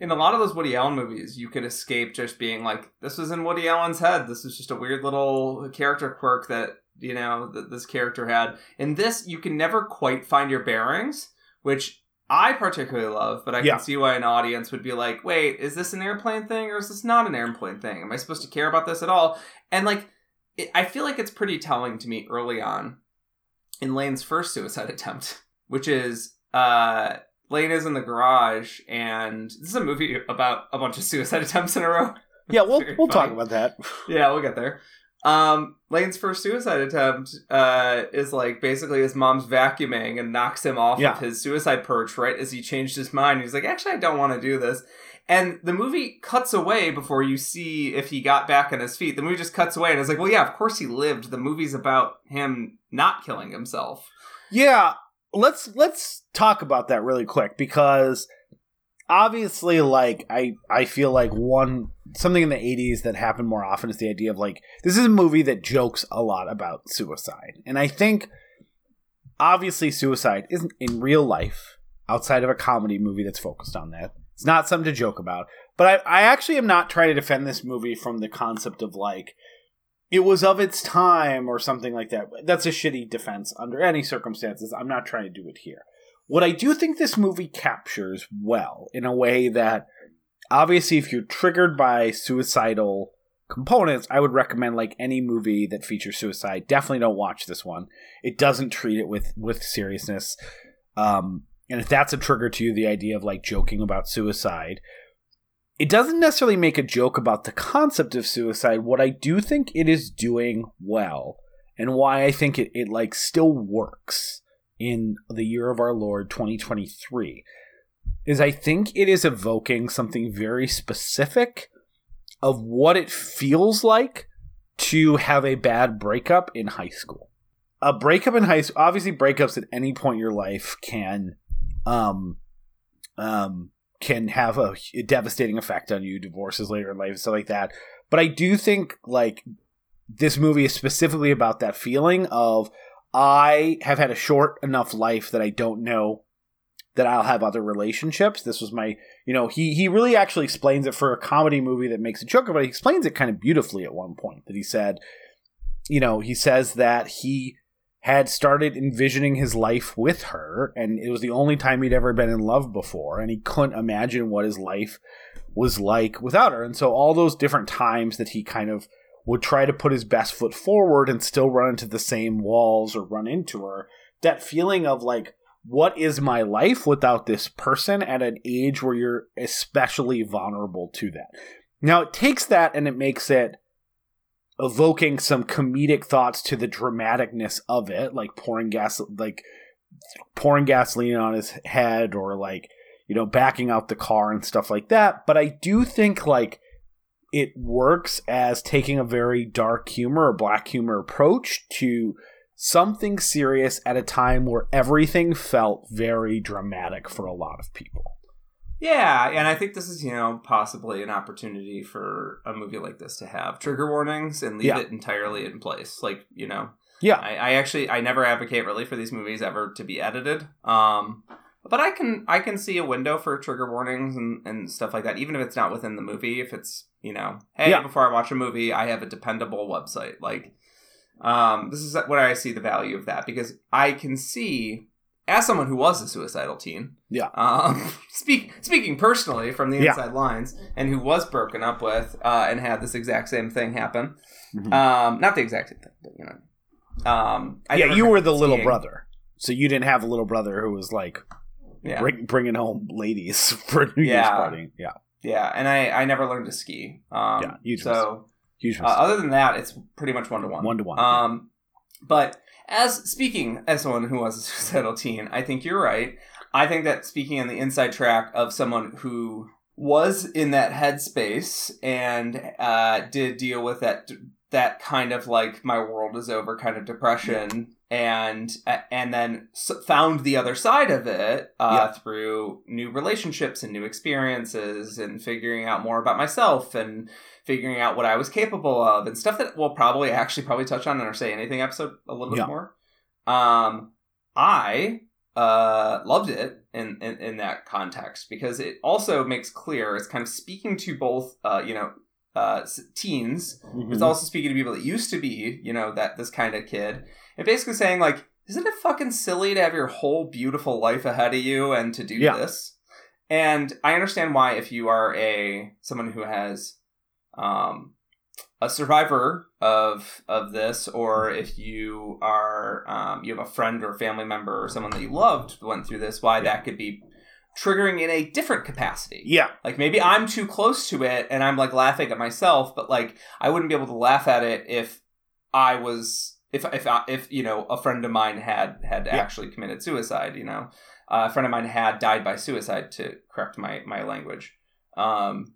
In a lot of those Woody Allen movies, you could escape just being like, "This was in Woody Allen's head. This is just a weird little character quirk that you know that this character had." In this, you can never quite find your bearings, which I particularly love. But I Yeah. can see why an audience would be like, "Wait, is this an airplane thing or is this not an airplane thing? Am I supposed to care about this at all?" And like, it, I feel like it's pretty telling to me early on in Lane's first suicide attempt, which is uh Lane is in the garage, and this is a movie about a bunch of suicide attempts in a row. Yeah, we'll we'll talk about that. Yeah, we'll get there. Um, Lane's first suicide attempt uh, is like basically his mom's vacuuming and knocks him off Yeah. of his suicide perch right as he changed his mind. He's like, actually, I don't want to do this. And the movie cuts away before you see if he got back on his feet. The movie just cuts away, and it's like, well, yeah, of course he lived. The movie's about him not killing himself. Yeah, let's let's talk about that really quick because obviously like I I feel like one something in the 80s that happened more often is the idea of like this is a movie that jokes a lot about suicide. And I think obviously suicide isn't in real life outside of a comedy movie that's focused on that. It's not something to joke about. But I, I actually am not trying to defend this movie from the concept of like it was of its time or something like that. That's a shitty defense under any circumstances. I'm not trying to do it here. What I do think this movie captures well in a way that obviously if you're triggered by suicidal components, I would recommend like any movie that features suicide. Definitely don't watch this one. It doesn't treat it with with seriousness. Um and if that's a trigger to you, the idea of like joking about suicide, it doesn't necessarily make a joke about the concept of suicide. What I do think it is doing well, and why I think it, it like still works in the year of our Lord 2023, is I think it is evoking something very specific of what it feels like to have a bad breakup in high school. A breakup in high school, obviously, breakups at any point in your life can, um, um, can have a devastating effect on you. Divorces later in life, and stuff like that. But I do think like this movie is specifically about that feeling of I have had a short enough life that I don't know that I'll have other relationships. This was my, you know, he he really actually explains it for a comedy movie that makes a joke of it. He explains it kind of beautifully at one point that he said, you know, he says that he had started envisioning his life with her and it was the only time he'd ever been in love before and he couldn't imagine what his life was like without her. And so all those different times that he kind of would try to put his best foot forward and still run into the same walls or run into her, that feeling of like what is my life without this person at an age where you're especially vulnerable to that. Now it takes that and it makes it evoking some comedic thoughts to the dramaticness of it, like pouring gas like pouring gasoline on his head or like, you know, backing out the car and stuff like that. But I do think like it works as taking a very dark humor or black humor approach to something serious at a time where everything felt very dramatic for a lot of people. Yeah, and I think this is, you know, possibly an opportunity for a movie like this to have trigger warnings and leave Yeah. it entirely in place. Like, you know, Yeah. I, I actually I never advocate really for these movies ever to be edited. Um but I can I can see a window for trigger warnings and, and stuff like that, even if it's not within the movie. If it's you know, hey, Yeah. before I watch a movie, I have a dependable website. Like, um, this is what I see the value of that because I can see, as someone who was a suicidal teen, Yeah. um, speak speaking personally from the Yeah. inside lines, and who was broken up with uh, and had this exact same thing happen. Mhm. Um, not the exact same thing, but you know. Um, I yeah, you were the little brother. So you didn't have a little brother who was like Yeah. bring, bringing home ladies for a New Year's Yeah. party. Yeah. Yeah, and I I never learned to ski. Um, Yeah, huge so Huge uh, other than that, it's pretty much one to one. One to one. Um, but as speaking as someone who was a suicidal teen, I think you're right. I think that speaking on the inside track of someone who was in that headspace and uh, did deal with that that kind of like my world is over kind of depression and and then found the other side of it uh, through new relationships and new experiences and figuring out more about myself and figuring out what I was capable of and stuff that we'll probably actually probably touch on in our say anything episode a little bit Yeah. more. Um, I uh, loved it in, in in that context because it also makes clear it's kind of speaking to both uh, you know uh, teens. Mhm. It's also speaking to people that used to be you know that this kind of kid and basically saying like. Isn't it fucking silly to have your whole beautiful life ahead of you and to do Yeah. this? And I understand why if you are a someone who has um, a survivor of of this, or if you are um, you have a friend or family member or someone that you loved went through this, why that could be triggering in a different capacity. yeah. Like maybe I'm too close to it and I'm like laughing at myself, but like I wouldn't be able to laugh at it if I was if if I, if you know a friend of mine had had Yeah. actually committed suicide. You know, uh, a friend of mine had died by suicide. To correct my my language, um,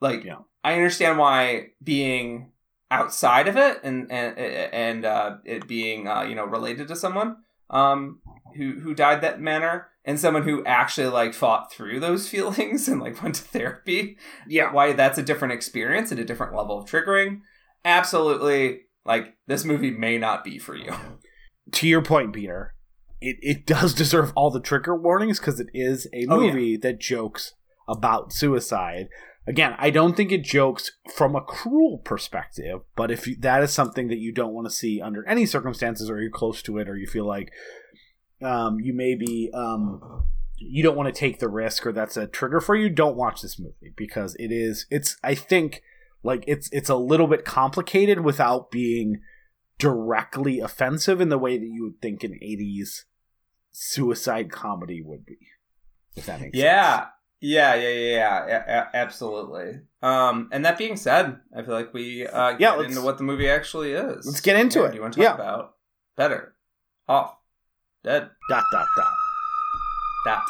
like Yeah. I understand why being outside of it and and and uh, it being uh, you know related to someone um, who who died that manner and someone who actually like fought through those feelings and like went to therapy Yeah. why that's a different experience and a different level of triggering absolutely like this movie may not be for you To your point, Peter, it, it does deserve all the trigger warnings because it is a Oh, yeah. movie that jokes about suicide. Again, I don't think it jokes from a cruel perspective, but if you, that is something that you don't want to see under any circumstances, or you're close to it, or you feel like um, you may be um, you don't want to take the risk, or that's a trigger for you, don't watch this movie because it is. It's I think like it's it's a little bit complicated without being directly offensive in the way that you would think an 80s suicide comedy would be if that makes yeah sense yeah yeah yeah yeah a- absolutely um and that being said i feel like we uh get Yeah, into what the movie actually is let's get into Yeah, it. do you want to talk Yeah. about better off dead dot dot dot. That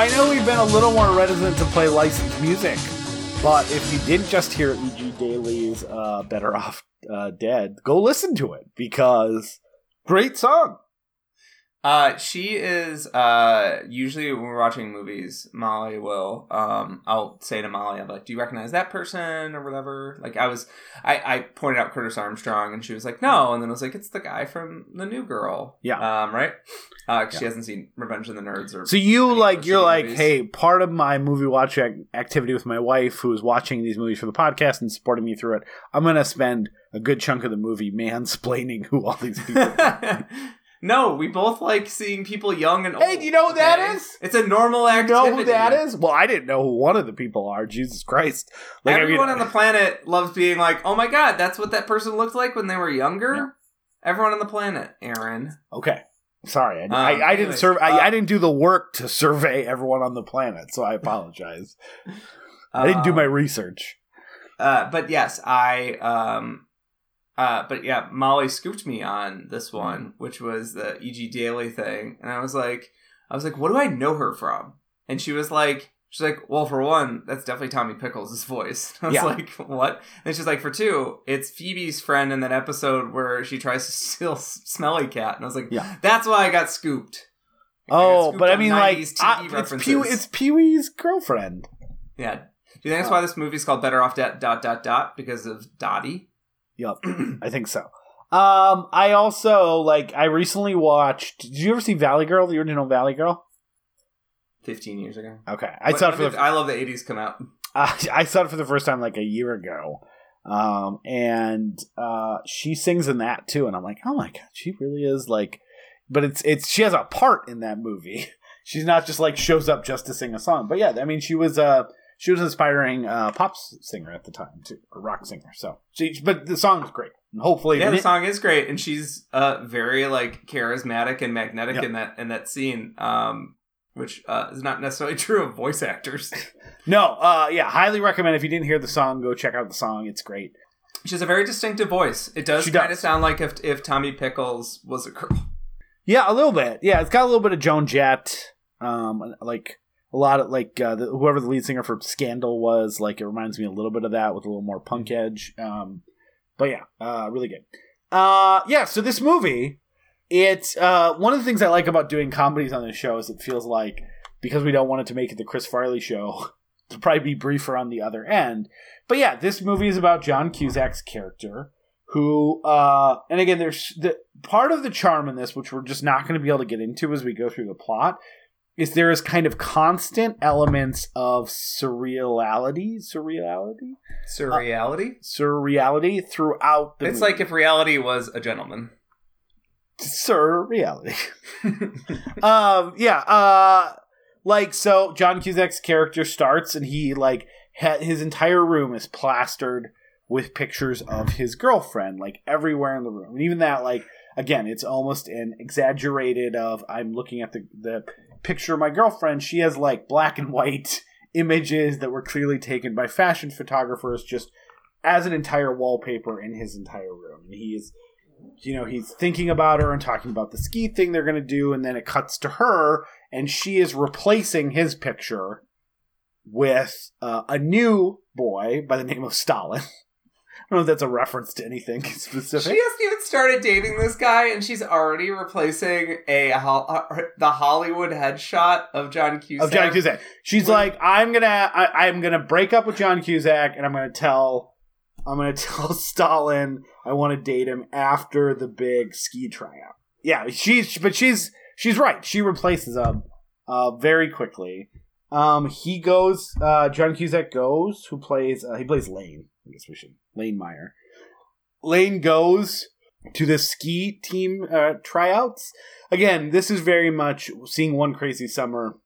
i know we've been a little more reticent to play licensed music but if you didn't just hear eg daily's uh, better off uh, dead go listen to it because great song Uh, she is uh usually when we're watching movies, Molly will um I'll say to Molly, I'm like, do you recognize that person or whatever? Like I was, I I pointed out Curtis Armstrong and she was like, no, and then I was like, it's the guy from the New Girl, Yeah. um right, uh 'cause she Yeah. hasn't seen Revenge of the Nerds or So you like you're like, movies. hey, part of my movie watch activity with my wife, who is watching these movies for the podcast and supporting me through it, I'm gonna spend a good chunk of the movie mansplaining who all these people. are. no, we both like seeing people young and old. Hey, do you know who that okay? is? It's a normal you activity. know who that is? Well, I didn't know who one of the people are. Jesus Christ! Like, I mean- Everyone on the planet loves being like, "Oh my god, that's what that person looked like when they were younger." Yeah. Everyone on the planet, Aaron. okay. Sorry, I, Um, I, I didn't serve. I, uh, I didn't do the work to survey everyone on the planet, so I apologize. I didn't do Um, my research. Uh, but yes, I. Um, uh, but yeah, Molly scooped me on this one, which was the E.G. Daily thing, and I was like, I was like, what do I know her from? And she was like, she's like, well, for one, that's definitely Tommy Pickles' voice. I was Yeah. like, what? And she's like, for two, it's Phoebe's friend in that episode where she tries to steal Smelly Cat, and I was like, Yeah. that's why I got scooped. I got Oh, scooped but I mean, like, 90s I- it's. Pee it's Pee Wee's girlfriend. Yeah. Do you think that's why this movie's called Better Off Dot Dot Dot Dot because of Dottie? Yep, I think so. Um, I also like. I recently watched. Did you ever see Valley Girl, the original Valley Girl? Fifteen years ago. Okay, I saw it for the. I love the '80s come out. uh, I saw it for the first time like a year ago, um, and uh, she sings in that too, and I'm like, oh my god, she really is like. But it's it's she has a part in that movie. She's not just like shows up just to sing a song. But yeah, I mean, she was uh she was an aspiring uh, pop singer at the time too, a rock singer. So she, but the song's great. And hopefully, yeah, the song is great, and she's uh very like charismatic and magnetic yep. in that in that scene. Um, which uh, is not necessarily true of voice actors. no, uh, yeah, highly recommend. If you didn't hear the song, go check out the song. It's great. She has a very distinctive voice. It does kind of sound like if if Tommy Pickles was a girl. Yeah, a little bit. Yeah, it's got a little bit of Joan Jett, um, like a lot of like uh, the, whoever the lead singer for Scandal was. Like it reminds me a little bit of that with a little more punk edge. Um, but yeah, uh, really good. Uh, yeah. So this movie, it's uh, one of the things I like about doing comedies on this show is it feels like because we don't want it to make it the Chris Farley show, to probably be briefer on the other end. But yeah, this movie is about John Cusack's character who uh and again there's the part of the charm in this which we're just not going to be able to get into as we go through the plot is there is kind of constant elements of surreality, surreality, surreality, uh, surreality throughout the. It's movie. like if reality was a gentleman. Surreality. um. Yeah. Uh. Like so, John Cusack's character starts, and he like ha- his entire room is plastered with pictures of his girlfriend, like everywhere in the room, and even that, like again, it's almost an exaggerated of I'm looking at the the picture of my girlfriend, she has like black and white images that were clearly taken by fashion photographers just as an entire wallpaper in his entire room. And he's you know, he's thinking about her and talking about the ski thing they're going to do and then it cuts to her and she is replacing his picture with uh, a new boy by the name of Stalin. don't know if that's a reference to anything specific. She hasn't even started dating this guy, and she's already replacing a uh, the Hollywood headshot of John Cusack. Of John Cusack. She's like, I'm gonna, I, I'm gonna break up with John Cusack, and I'm gonna tell, I'm gonna tell Stalin I want to date him after the big ski tryout. Yeah, she's, but she's, she's right. She replaces him, uh, very quickly. Um, he goes. Uh, John Cusack goes. Who plays? Uh, he plays Lane. I guess we should Lane Meyer. Lane goes to the ski team uh, tryouts. Again, this is very much seeing one crazy summer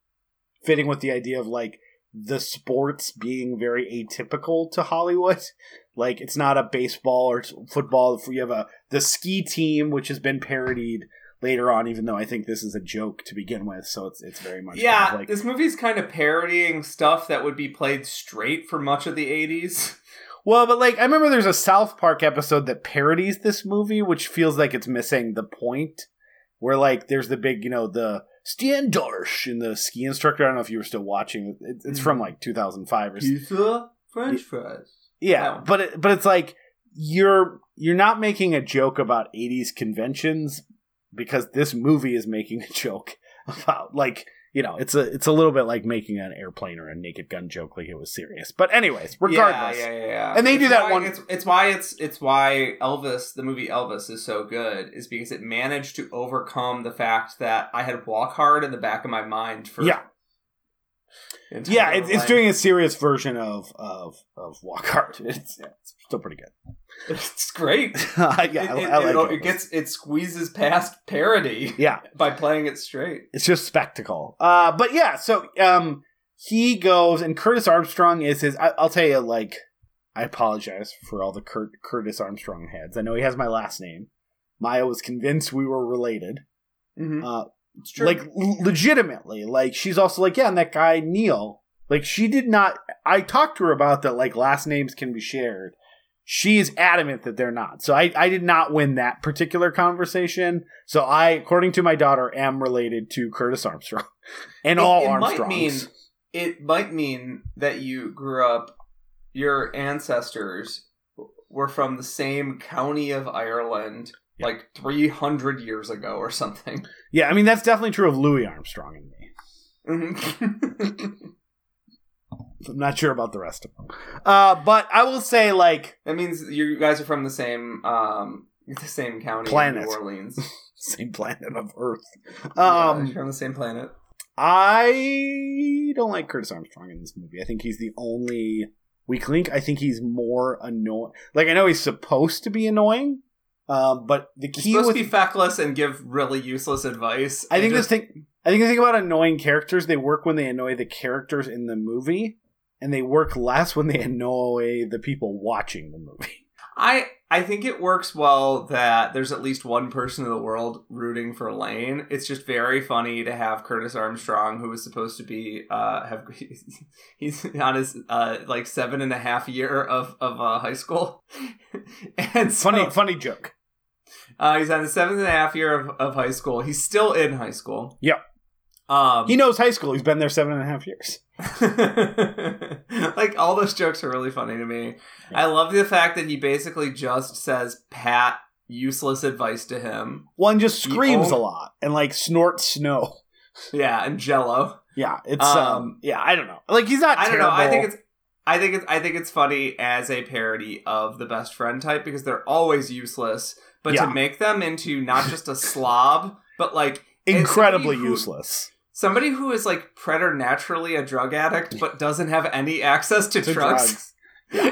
fitting with the idea of like the sports being very atypical to Hollywood. Like it's not a baseball or football. If we have a the ski team, which has been parodied later on, even though I think this is a joke to begin with, so it's it's very much yeah. Kind of like, this movie's kind of parodying stuff that would be played straight for much of the '80s. Well, but like I remember there's a South Park episode that parodies this movie, which feels like it's missing the point. Where like there's the big, you know, the Stan Darsh and the ski instructor. I don't know if you were still watching. It's mm-hmm. from like 2005 or Pizza, French fries. Yeah, but it, but it's like you're you're not making a joke about 80s conventions because this movie is making a joke about like you know, it's a it's a little bit like making an airplane or a naked gun joke like it was serious. But anyways, regardless, yeah, yeah, yeah. And they it's do that one. It's, it's why it's it's why Elvis, the movie Elvis, is so good, is because it managed to overcome the fact that I had Walk Hard in the back of my mind for yeah. Yeah, it's, it's doing a serious version of of of Walk Hard. It's, yeah, it's still pretty good. It's great. yeah, it, I, it, I like it, it, gets it squeezes past parody. Yeah, by playing it straight. It's just spectacle. Uh, but yeah, so um, he goes and Curtis Armstrong is his. I, will tell you, like, I apologize for all the Kurt, Curtis Armstrong heads. I know he has my last name. Maya was convinced we were related. Mm-hmm. Uh, like legitimately, like she's also like, yeah, and that guy Neil. Like she did not. I talked to her about that. Like last names can be shared she is adamant that they're not. So I, I did not win that particular conversation. So I, according to my daughter, am related to Curtis Armstrong and it, all it Armstrongs. Might mean, it might mean that you grew up, your ancestors were from the same county of Ireland yeah. like 300 years ago or something. Yeah, I mean, that's definitely true of Louis Armstrong and me. Mm-hmm. I'm not sure about the rest of them. Uh, but I will say, like, that means you guys are from the same um, the same county, planet, New Orleans, same planet of Earth. Um, yeah, from the same planet. I don't like Curtis Armstrong in this movie. I think he's the only weak link. I think he's more annoying. Like I know he's supposed to be annoying, um, but the He's key supposed with to be feckless and give really useless advice. I and think just, this thing. I think the thing about annoying characters, they work when they annoy the characters in the movie, and they work less when they annoy the people watching the movie. I I think it works well that there's at least one person in the world rooting for Lane. It's just very funny to have Curtis Armstrong, who was supposed to be uh have he's on his uh like seven and a half year of of uh, high school, and so, Funny, funny joke. Uh, he's on his seventh and a half year of, of high school. He's still in high school. Yep. Um, He knows high school. He's been there seven and a half years. like all those jokes are really funny to me. I love the fact that he basically just says pat useless advice to him. One just screams own- a lot and like snorts snow. Yeah, and Jello. Yeah, it's um, Um, yeah. I don't know. Like he's not. I don't know. I think it's I think it's I think it's funny as a parody of the best friend type because they're always useless, but Yeah. to make them into not just a slob, but like incredibly who- useless. Somebody who is like preternaturally a drug addict but doesn't have any access to, To drugs. drugs.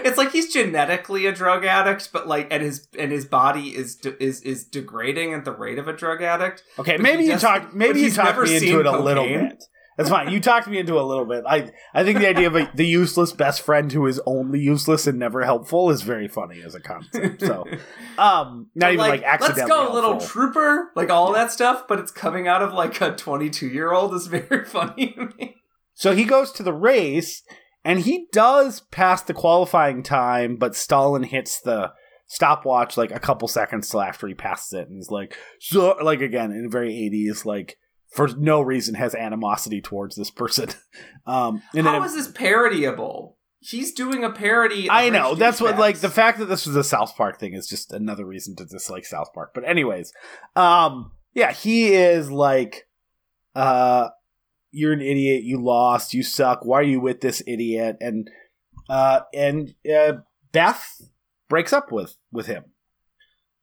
It's like he's genetically a drug addict, but like, and his and his body is de- is is degrading at the rate of a drug addict. Okay, maybe you just- talk. Maybe you talked me into it a little bit. That's fine. You talked me into a little bit. I I think the idea of a, the useless best friend who is only useless and never helpful is very funny as a concept. So, um, not But, even like, accidentally. let's go, little trooper, like all that stuff, but it's coming out of like a 22 year old is very funny to me. So he goes to the race and he does pass the qualifying time, but Stalin hits the stopwatch like a couple seconds till after he passes it, and he's like, so like again in very eighties, like for no reason has animosity towards this person. Um, and How then is this parodyable? He's doing a parody. I know that's what like the fact that this was a South Park thing is just another reason to dislike South Park. But anyways, um, yeah, he is like, uh, you're an idiot. You lost. You suck. Why are you with this idiot? And uh, and uh, Beth breaks up with with him.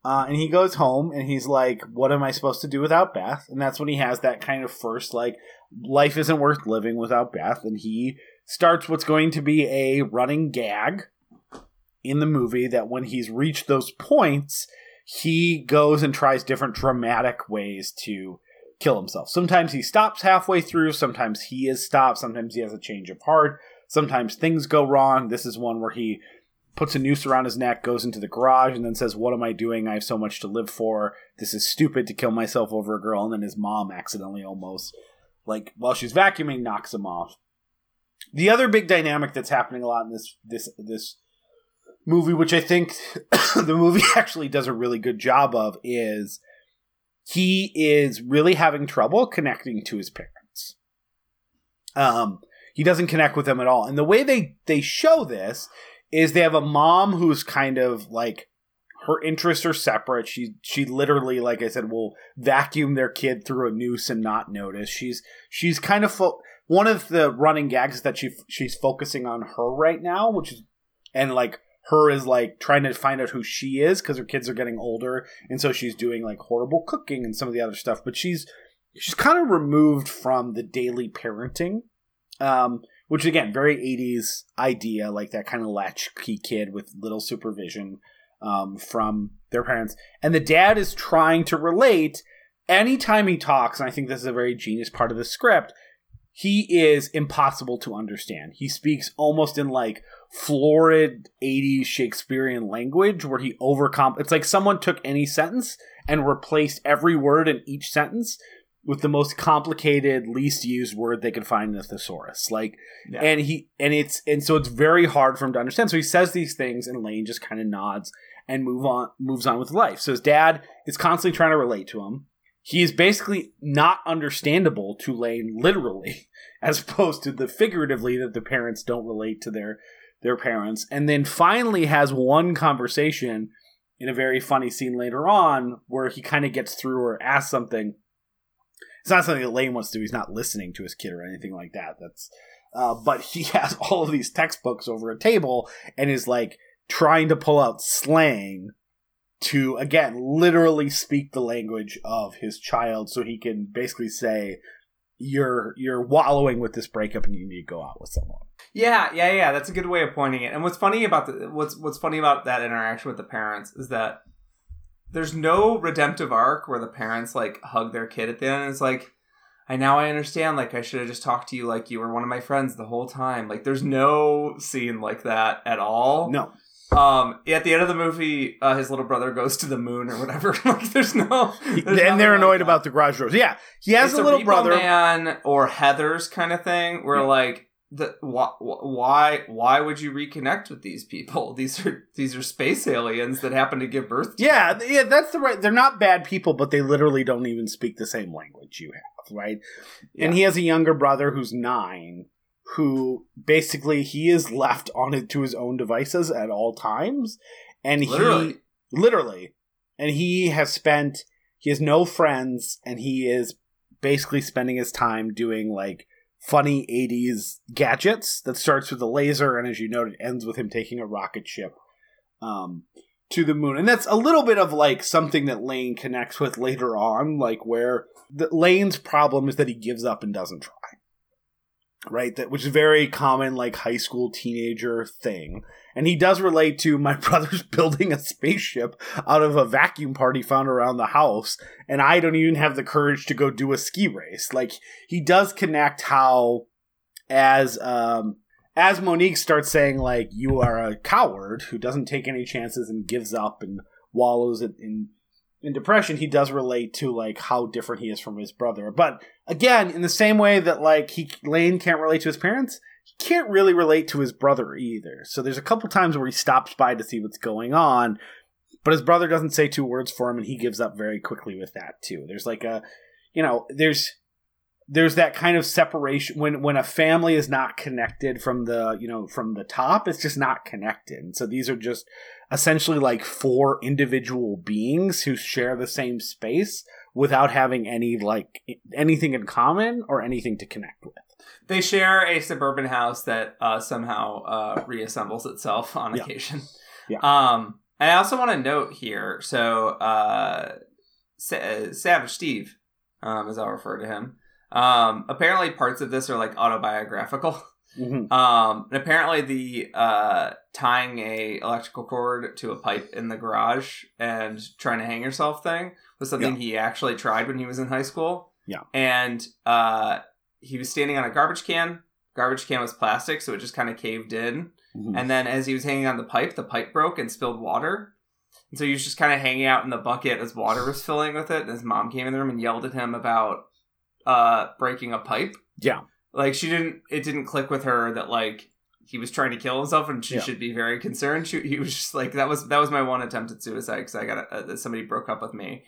Uh, and he goes home and he's like, What am I supposed to do without Beth? And that's when he has that kind of first, like, life isn't worth living without Beth. And he starts what's going to be a running gag in the movie that when he's reached those points, he goes and tries different dramatic ways to kill himself. Sometimes he stops halfway through, sometimes he is stopped, sometimes he has a change of heart, sometimes things go wrong. This is one where he puts a noose around his neck, goes into the garage, and then says, What am I doing? I have so much to live for. This is stupid to kill myself over a girl. And then his mom accidentally almost, like, while she's vacuuming, knocks him off. The other big dynamic that's happening a lot in this this this movie, which I think the movie actually does a really good job of, is he is really having trouble connecting to his parents. Um, he doesn't connect with them at all, and the way they they show this is they have a mom who's kind of like her interests are separate. She she literally, like I said, will vacuum their kid through a noose and not notice. She's she's kind of fo- one of the running gags is that she she's focusing on her right now, which is and like her is like trying to find out who she is because her kids are getting older, and so she's doing like horrible cooking and some of the other stuff. But she's she's kind of removed from the daily parenting. Um, which again, very 80s idea, like that kind of latchkey kid with little supervision um, from their parents. And the dad is trying to relate anytime he talks, and I think this is a very genius part of the script, he is impossible to understand. He speaks almost in like florid 80s Shakespearean language where he overcomp it's like someone took any sentence and replaced every word in each sentence with the most complicated least used word they could find in a thesaurus. Like Yeah. and he and it's and so it's very hard for him to understand. So he says these things and lane just kind of nods and move on moves on with life. So his dad is constantly trying to relate to him. He is basically not understandable to lane literally as opposed to the figuratively that the parents don't relate to their their parents. And then finally has one conversation in a very funny scene later on where he kind of gets through or asks something it's not something that Lane wants to do. He's not listening to his kid or anything like that. That's, uh, but he has all of these textbooks over a table and is like trying to pull out slang to again literally speak the language of his child, so he can basically say, you're you're wallowing with this breakup and you need to go out with someone. Yeah, yeah, yeah. That's a good way of pointing it. And what's funny about the what's what's funny about that interaction with the parents is that there's no redemptive arc where the parents like hug their kid at the end. And it's like, I now I understand. Like I should have just talked to you like you were one of my friends the whole time. Like there's no scene like that at all. No. Um, at the end of the movie, uh, his little brother goes to the moon or whatever. like, there's no, there's and they're annoyed like about the garage doors. Yeah, he has it's a little brother, man, or Heather's kind of thing, where yeah. like the why, why why would you reconnect with these people? These are these are space aliens that happen to give birth. to Yeah, yeah, that's the right. They're not bad people, but they literally don't even speak the same language you have, right? Yeah. And he has a younger brother who's nine who basically he is left on it to his own devices at all times and literally. he literally and he has spent he has no friends and he is basically spending his time doing like funny 80s gadgets that starts with a laser and as you noted ends with him taking a rocket ship um, to the moon. And that's a little bit of like something that lane connects with later on like where the, lane's problem is that he gives up and doesn't try right? That which is very common, like high school teenager thing. And he does relate to my brother's building a spaceship out of a vacuum part he found around the house, and I don't even have the courage to go do a ski race. Like he does connect how, as um, as Monique starts saying, like you are a coward who doesn't take any chances and gives up and wallows in in depression, he does relate to like how different he is from his brother. But again, in the same way that like he Lane can't relate to his parents, he can't really relate to his brother either. So there's a couple times where he stops by to see what's going on, but his brother doesn't say two words for him, and he gives up very quickly with that too. There's like a, you know, there's there's that kind of separation when when a family is not connected from the you know from the top it's just not connected. And so these are just essentially like four individual beings who share the same space without having any like anything in common or anything to connect with. They share a suburban house that uh, somehow uh, reassembles itself on yeah. occasion. Yeah. Um and i also want to note here so uh, Sa- savage steve um, as i'll refer to him um, apparently, parts of this are like autobiographical. Mm-hmm. Um, and apparently, the uh, tying a electrical cord to a pipe in the garage and trying to hang yourself thing was something yeah. he actually tried when he was in high school. Yeah, and uh, he was standing on a garbage can. Garbage can was plastic, so it just kind of caved in. Mm-hmm. And then, as he was hanging on the pipe, the pipe broke and spilled water. And so he was just kind of hanging out in the bucket as water was filling with it. And his mom came in the room and yelled at him about uh breaking a pipe. Yeah. Like she didn't it didn't click with her that like he was trying to kill himself and she yeah. should be very concerned. She, he was just like that was that was my one attempt at suicide cuz I got a, uh, somebody broke up with me.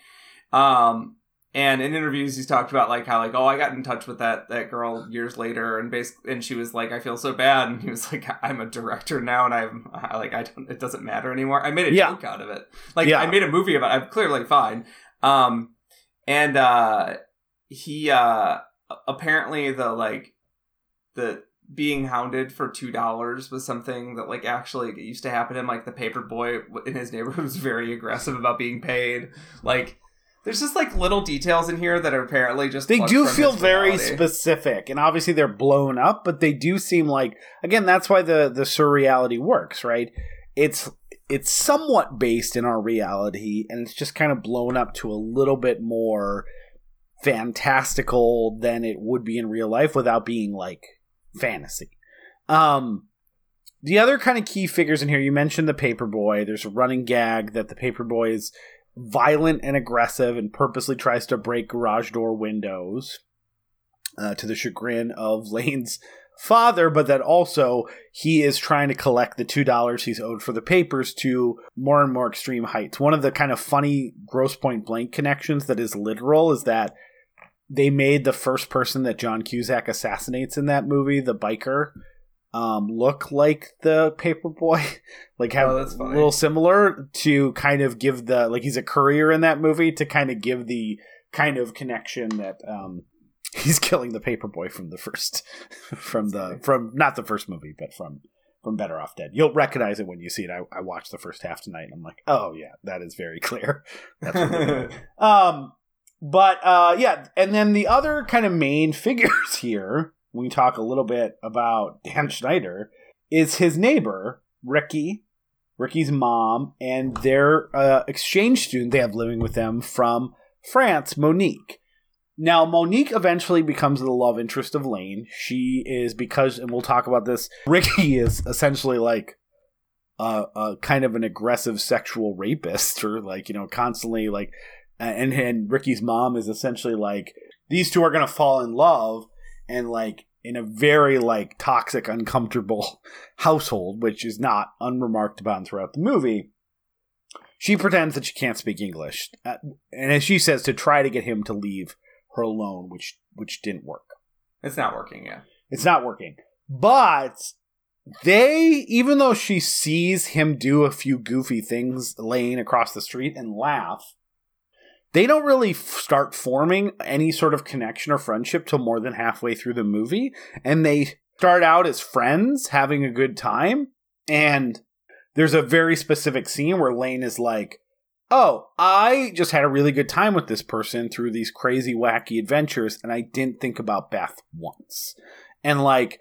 Um and in interviews he's talked about like how like oh I got in touch with that that girl years later and basically and she was like I feel so bad and he was like I'm a director now and I'm I, like I don't it doesn't matter anymore. I made a yeah. joke out of it. Like yeah. I made a movie about it. I'm clearly fine. Um and uh he uh apparently the like the being hounded for two dollars was something that like actually used to happen him like the paper boy in his neighborhood was very aggressive about being paid. Like there's just like little details in here that are apparently just they do feel very specific and obviously they're blown up but they do seem like again that's why the the surreality works right? It's it's somewhat based in our reality and it's just kind of blown up to a little bit more fantastical than it would be in real life without being like fantasy. Um, the other kind of key figures in here, you mentioned the paperboy. There's a running gag that the paperboy is violent and aggressive and purposely tries to break garage door windows uh, to the chagrin of Lane's father, but that also he is trying to collect the two dollars he's owed for the papers to more and more extreme heights. One of the kind of funny grosse pointe blank connections that is literal is that they made the first person that John Cusack assassinates in that movie, the biker, um, look like the paperboy, like have oh, a little similar to kind of give the like he's a courier in that movie to kind of give the kind of connection that um, he's killing the paperboy from the first from the from not the first movie but from from Better Off Dead. You'll recognize it when you see it. I, I watched the first half tonight and I'm like, oh yeah, that is very clear. That's um, but uh, yeah, and then the other kind of main figures here, we talk a little bit about Dan Schneider, is his neighbor Ricky, Ricky's mom, and their uh, exchange student they have living with them from France, Monique. Now, Monique eventually becomes the love interest of Lane. She is because, and we'll talk about this. Ricky is essentially like a, a kind of an aggressive sexual rapist, or like you know, constantly like, and and Ricky's mom is essentially like these two are gonna fall in love, and like in a very like toxic, uncomfortable household, which is not unremarked upon throughout the movie. She pretends that she can't speak English, uh, and as she says, to try to get him to leave her alone, which which didn't work. It's not working, yeah. It's not working. But they, even though she sees him do a few goofy things laying across the street and laugh, they don't really f- start forming any sort of connection or friendship till more than halfway through the movie. And they start out as friends, having a good time. And there's a very specific scene where Lane is like, oh, I just had a really good time with this person through these crazy, wacky adventures, and I didn't think about Beth once. And like,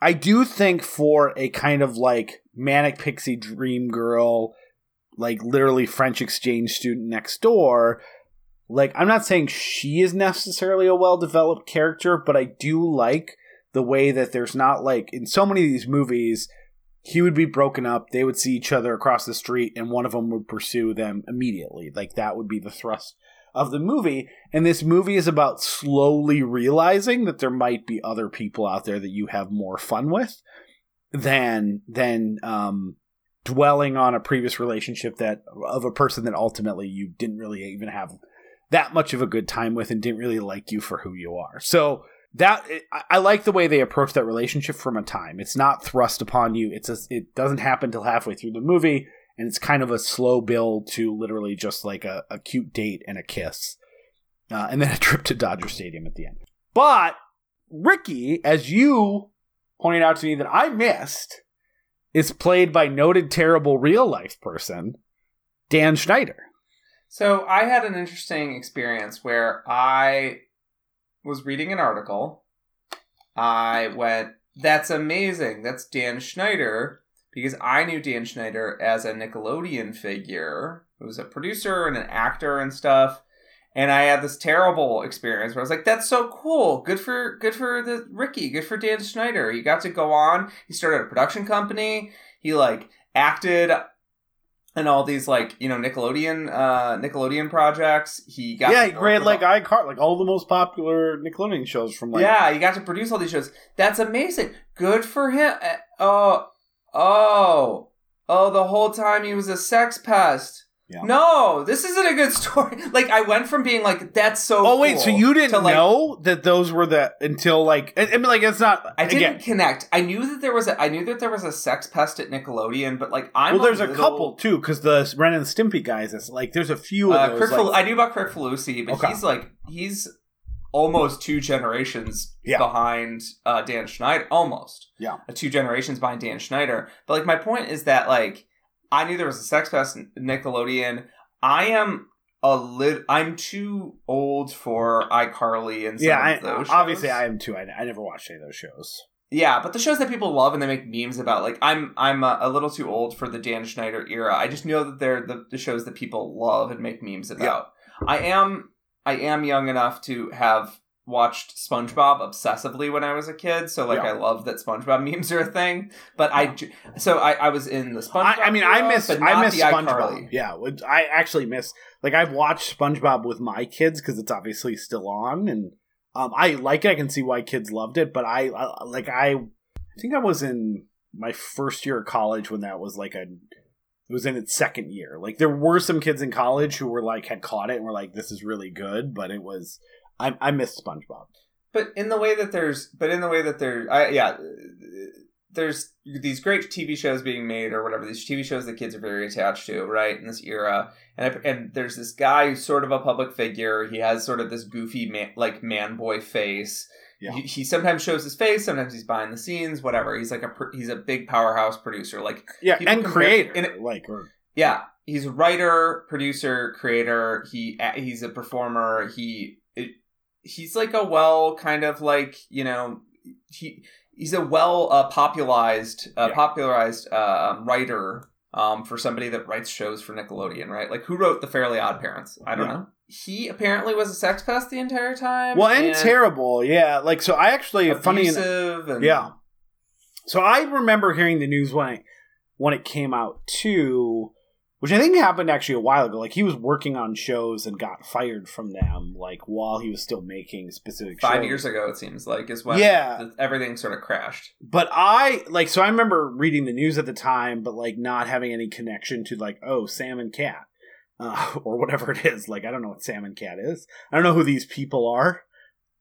I do think for a kind of like manic pixie dream girl, like literally French exchange student next door, like, I'm not saying she is necessarily a well developed character, but I do like the way that there's not like in so many of these movies he would be broken up they would see each other across the street and one of them would pursue them immediately. Like that would be the thrust of the movie. And this movie is about slowly realizing that there might be other people out there that you have more fun with than than um dwelling on a previous relationship that of a person that ultimately you didn't really even have that much of a good time with and didn't really like you for who you are so that I like the way they approach that relationship from a time. It's not thrust upon you. It's a, it doesn't happen till halfway through the movie, and it's kind of a slow build to literally just like a, a cute date and a kiss, uh, and then a trip to Dodger Stadium at the end. But Ricky, as you pointed out to me that I missed, is played by noted terrible real life person Dan Schneider. So I had an interesting experience where I was reading an article. I went, that's amazing. That's Dan Schneider. Because I knew Dan Schneider as a Nickelodeon figure who was a producer and an actor and stuff. And I had this terrible experience where I was like, that's so cool. Good for good for the Ricky, good for Dan Schneider. He got to go on. He started a production company. He like acted and all these like you know Nickelodeon uh Nickelodeon projects. He got yeah, he created like iCar like all the most popular Nickelodeon shows from like yeah, he got to produce all these shows. That's amazing. Good for him. Uh, oh, oh, oh! The whole time he was a sex pest. Yeah. No, this isn't a good story. Like I went from being like, "That's so." Oh wait, cool, so you didn't like, know that those were the until like I, mean, like it's not. I didn't connect. I knew that there was a. I knew that there was a sex pest at Nickelodeon, but like I'm. Well, there's a, little, couple too, because the Ren and Stimpy guys is like there's a few. Uh, those, like, I knew about Kricfalusi, but okay. he's like he's almost two generations yeah. behind uh, Dan Schneider. Almost, yeah, two generations behind Dan Schneider. But like my point is that like I knew there was a sex pest Nickelodeon. I am a lit. I'm too old for iCarly and yeah. I, obviously, I am too. I, I never watched any of those shows. Yeah, but the shows that people love and they make memes about, like I'm I'm a, a little too old for the Dan Schneider era. I just know that they're the, the shows that people love and make memes about. Yeah. I am I am young enough to have watched SpongeBob obsessively when I was a kid, so like yeah. I love that SpongeBob memes are a thing. But yeah. I, so I, I was in the SpongeBob. I, I mean, I miss I miss SpongeBob. Yeah, I actually miss like I've watched SpongeBob with my kids because it's obviously still on, and um, I like it. I can see why kids loved it, but I, I like I, I think I was in my first year of college when that was like a it was in its second year. Like there were some kids in college who were like had caught it and were like, "This is really good," but it was I I miss SpongeBob. But in the way that there's, but in the way that there, I, yeah, there's these great TV shows being made or whatever these TV shows that kids are very attached to, right? In this era, and I, and there's this guy who's sort of a public figure. He has sort of this goofy man, like man boy face. Yeah. He, he, sometimes shows his face. Sometimes he's behind the scenes. Whatever. He's like a he's a big powerhouse producer. Like yeah, and creator. In, like or yeah, he's a writer, producer, creator. He he's a performer. He it, he's like a well kind of like you know he he's a well uh, popularized uh, Yeah. popularized uh, writer um, for somebody that writes shows for Nickelodeon, right? Like who wrote The Fairly Odd Parents? I don't Yeah. know. He apparently was a sex pest the entire time. Well, and, terrible, yeah. Like so, I actually funny. abusive and Yeah. So I remember hearing the news when it when it came out too, which I think happened actually a while ago. Like he was working on shows and got fired from them, like while he was still making specific five shows. years ago it seems like is when Yeah. everything sort of crashed. But I like so I remember reading the news at the time, but like not having any connection to like oh Sam and Cat uh, or whatever it is. Like I don't know what Sam and Cat is. I don't know who these people are.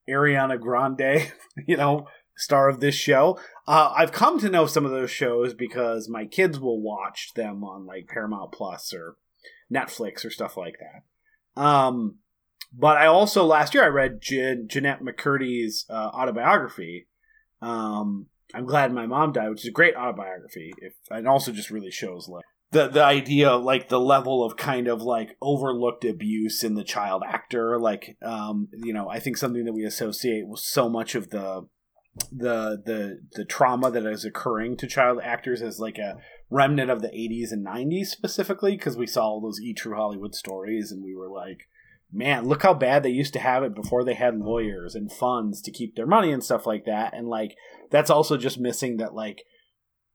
Ariana Grande, you know, star of this show. Uh, I've come to know some of those shows because my kids will watch them on like Paramount Plus or Netflix or stuff like that. Um, but I also last year I read Jan- Jennette McCurdy's uh, autobiography. Um, I'm glad my mom died, which is a great autobiography. If and also just really shows like the the idea, like the level of kind of like overlooked abuse in the child actor. Like, um, you know, I think something that we associate with so much of the the the the trauma that is occurring to child actors as like a remnant of the 80s and 90s specifically because we saw all those e! True hollywood stories and we were like man look how bad they used to have it before they had lawyers and funds to keep their money and stuff like that. And like that's also just missing that like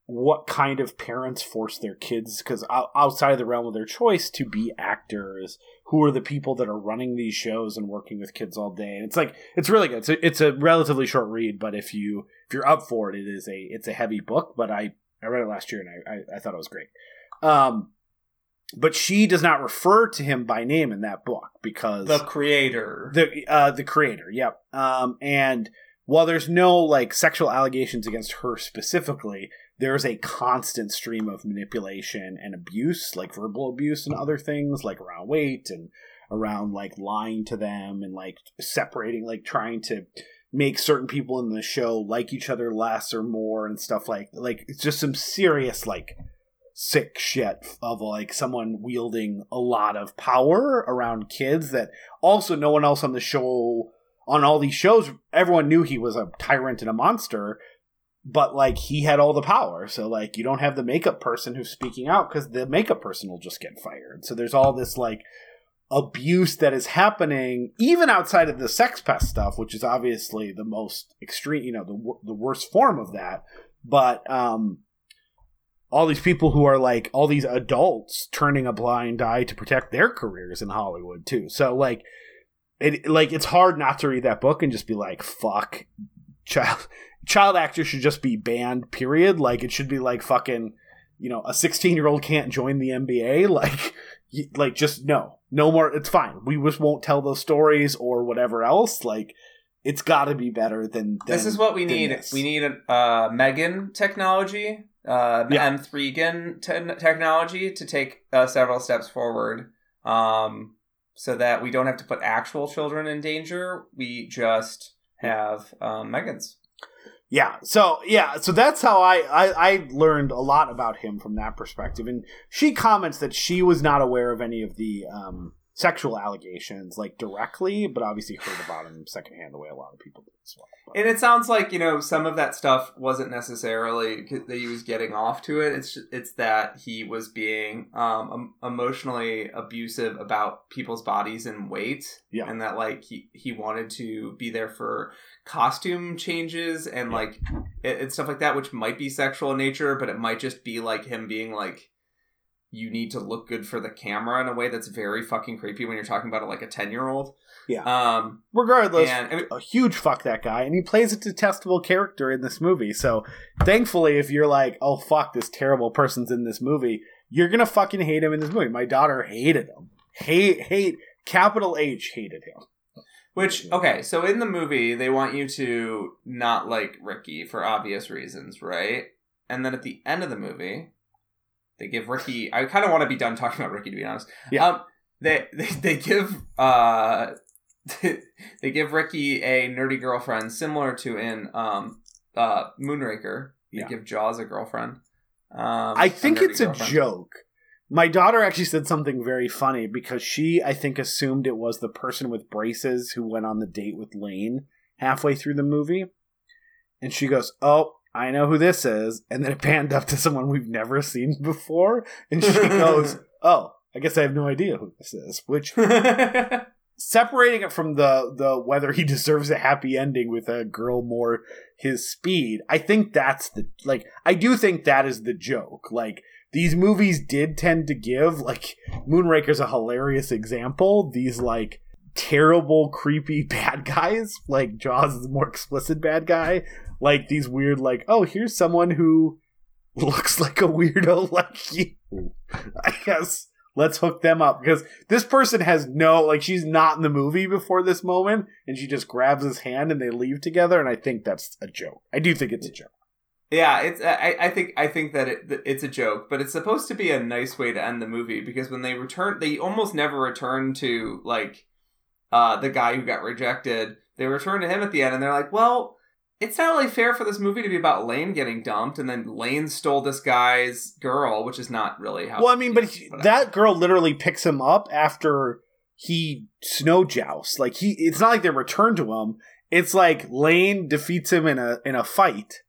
what kind of parents force their kids because outside of the realm of their choice to be actors. Who are the people that are running these shows and working with kids all day? And it's like it's really good. It's a, it's a relatively short read but if you if you're up for it it is a it's a heavy book but i i read it last year and i i, I thought it was great. Um but she does not refer to him by name in that book because The creator. the uh the creator yep. Um and while there's no like sexual allegations against her specifically there's a constant stream of manipulation and abuse like verbal abuse and other things like around weight and around like lying to them and like separating like trying to make certain people in the show like each other less or more and stuff like like it's just some serious like sick shit of like someone wielding a lot of power around kids that also no one else on the show on all these shows everyone knew he was a tyrant and a monster but like he had all the power. So like you don't have the makeup person who's speaking out because the makeup person will just get fired. So there's all this like abuse that is happening even outside of the sex pest stuff which is obviously the most extreme you know the, the worst form of that. But um all these people who are like all these adults turning a blind eye to protect their careers in Hollywood too. So like it like it's hard not to read that book and just be like fuck child child actors should just be banned period like it should be like fucking you know a 16 year old can't join the NBA like like just no no more it's fine we just won't tell those stories or whatever else like it's got to be better than, than this is what we need. this. We need a uh, Megan technology, uh, Yeah. M3GAN te- technology to take uh, several steps forward, um, so that we don't have to put actual children in danger. We just have um, Megans. Yeah. So yeah. So that's how I, I I learned a lot about him from that perspective. And she comments that she was not aware of any of the um, sexual allegations like directly, but obviously heard about them secondhand the way a lot of people did as well. But- And it sounds like you know some of that stuff wasn't necessarily that he was getting off to it. It's just, it's that he was being um, emotionally abusive about people's bodies and weight, Yeah. and that like he he wanted to be there for costume changes and Yeah. like and and stuff like that, which might be sexual in nature, but it might just be like him being like. You need to look good for the camera in a way that's very fucking creepy when you're talking about it like a ten year old. Yeah. Um. Regardless, And I mean, a huge fuck that guy, and he plays a detestable character in this movie. So thankfully, if you're like, oh fuck, this terrible person's in this movie, you're gonna fucking hate him in this movie. My daughter hated him. Hate, hate, capital H hated him. Which okay, so in the movie they want you to not like Ricky for obvious reasons, right? And then at the end of the movie, they give Ricky. I kind of want to be done talking about Ricky to be honest. Yeah. Um, they they, they give uh they give Ricky a nerdy girlfriend similar to in um uh Moonraker. They Yeah. give Jaws a girlfriend. Um, I think nerdy it's a joke My daughter actually said something very funny because she, I think, assumed it was the person with braces who went on the date with Lane halfway through the movie. And she goes, Oh, I know who this is. And then it panned up to someone we've never seen before. And she goes, Oh, I guess I have no idea who this is. Which, separating it from the, the whether he deserves a happy ending with a girl more his speed, I think that's the, like, I do think that is the joke. Like, these movies did tend to give, like, Moonraker's a hilarious example. These, like, terrible, creepy bad guys. Like Jaws is a more explicit bad guy. Like these weird, like, oh, here's someone who looks like a weirdo like you. I guess let's hook them up because this person has no like she's not in the movie before this moment and she just grabs his hand and they leave together and I think that's a joke. I do think it's a joke. Yeah, it's I, I think I think that it, it's a joke, but it's supposed to be a nice way to end the movie because when they return, they almost never return to like uh, the guy who got rejected. They return to him at the end, and they're like, "Well, it's not really fair for this movie to be about Lane getting dumped, and then Lane stole this guy's girl, which is not really how." Well, I mean, but he, that girl literally picks him up after he snow jousts. Like he, it's not like they return to him. It's like Lane defeats him in a in a fight.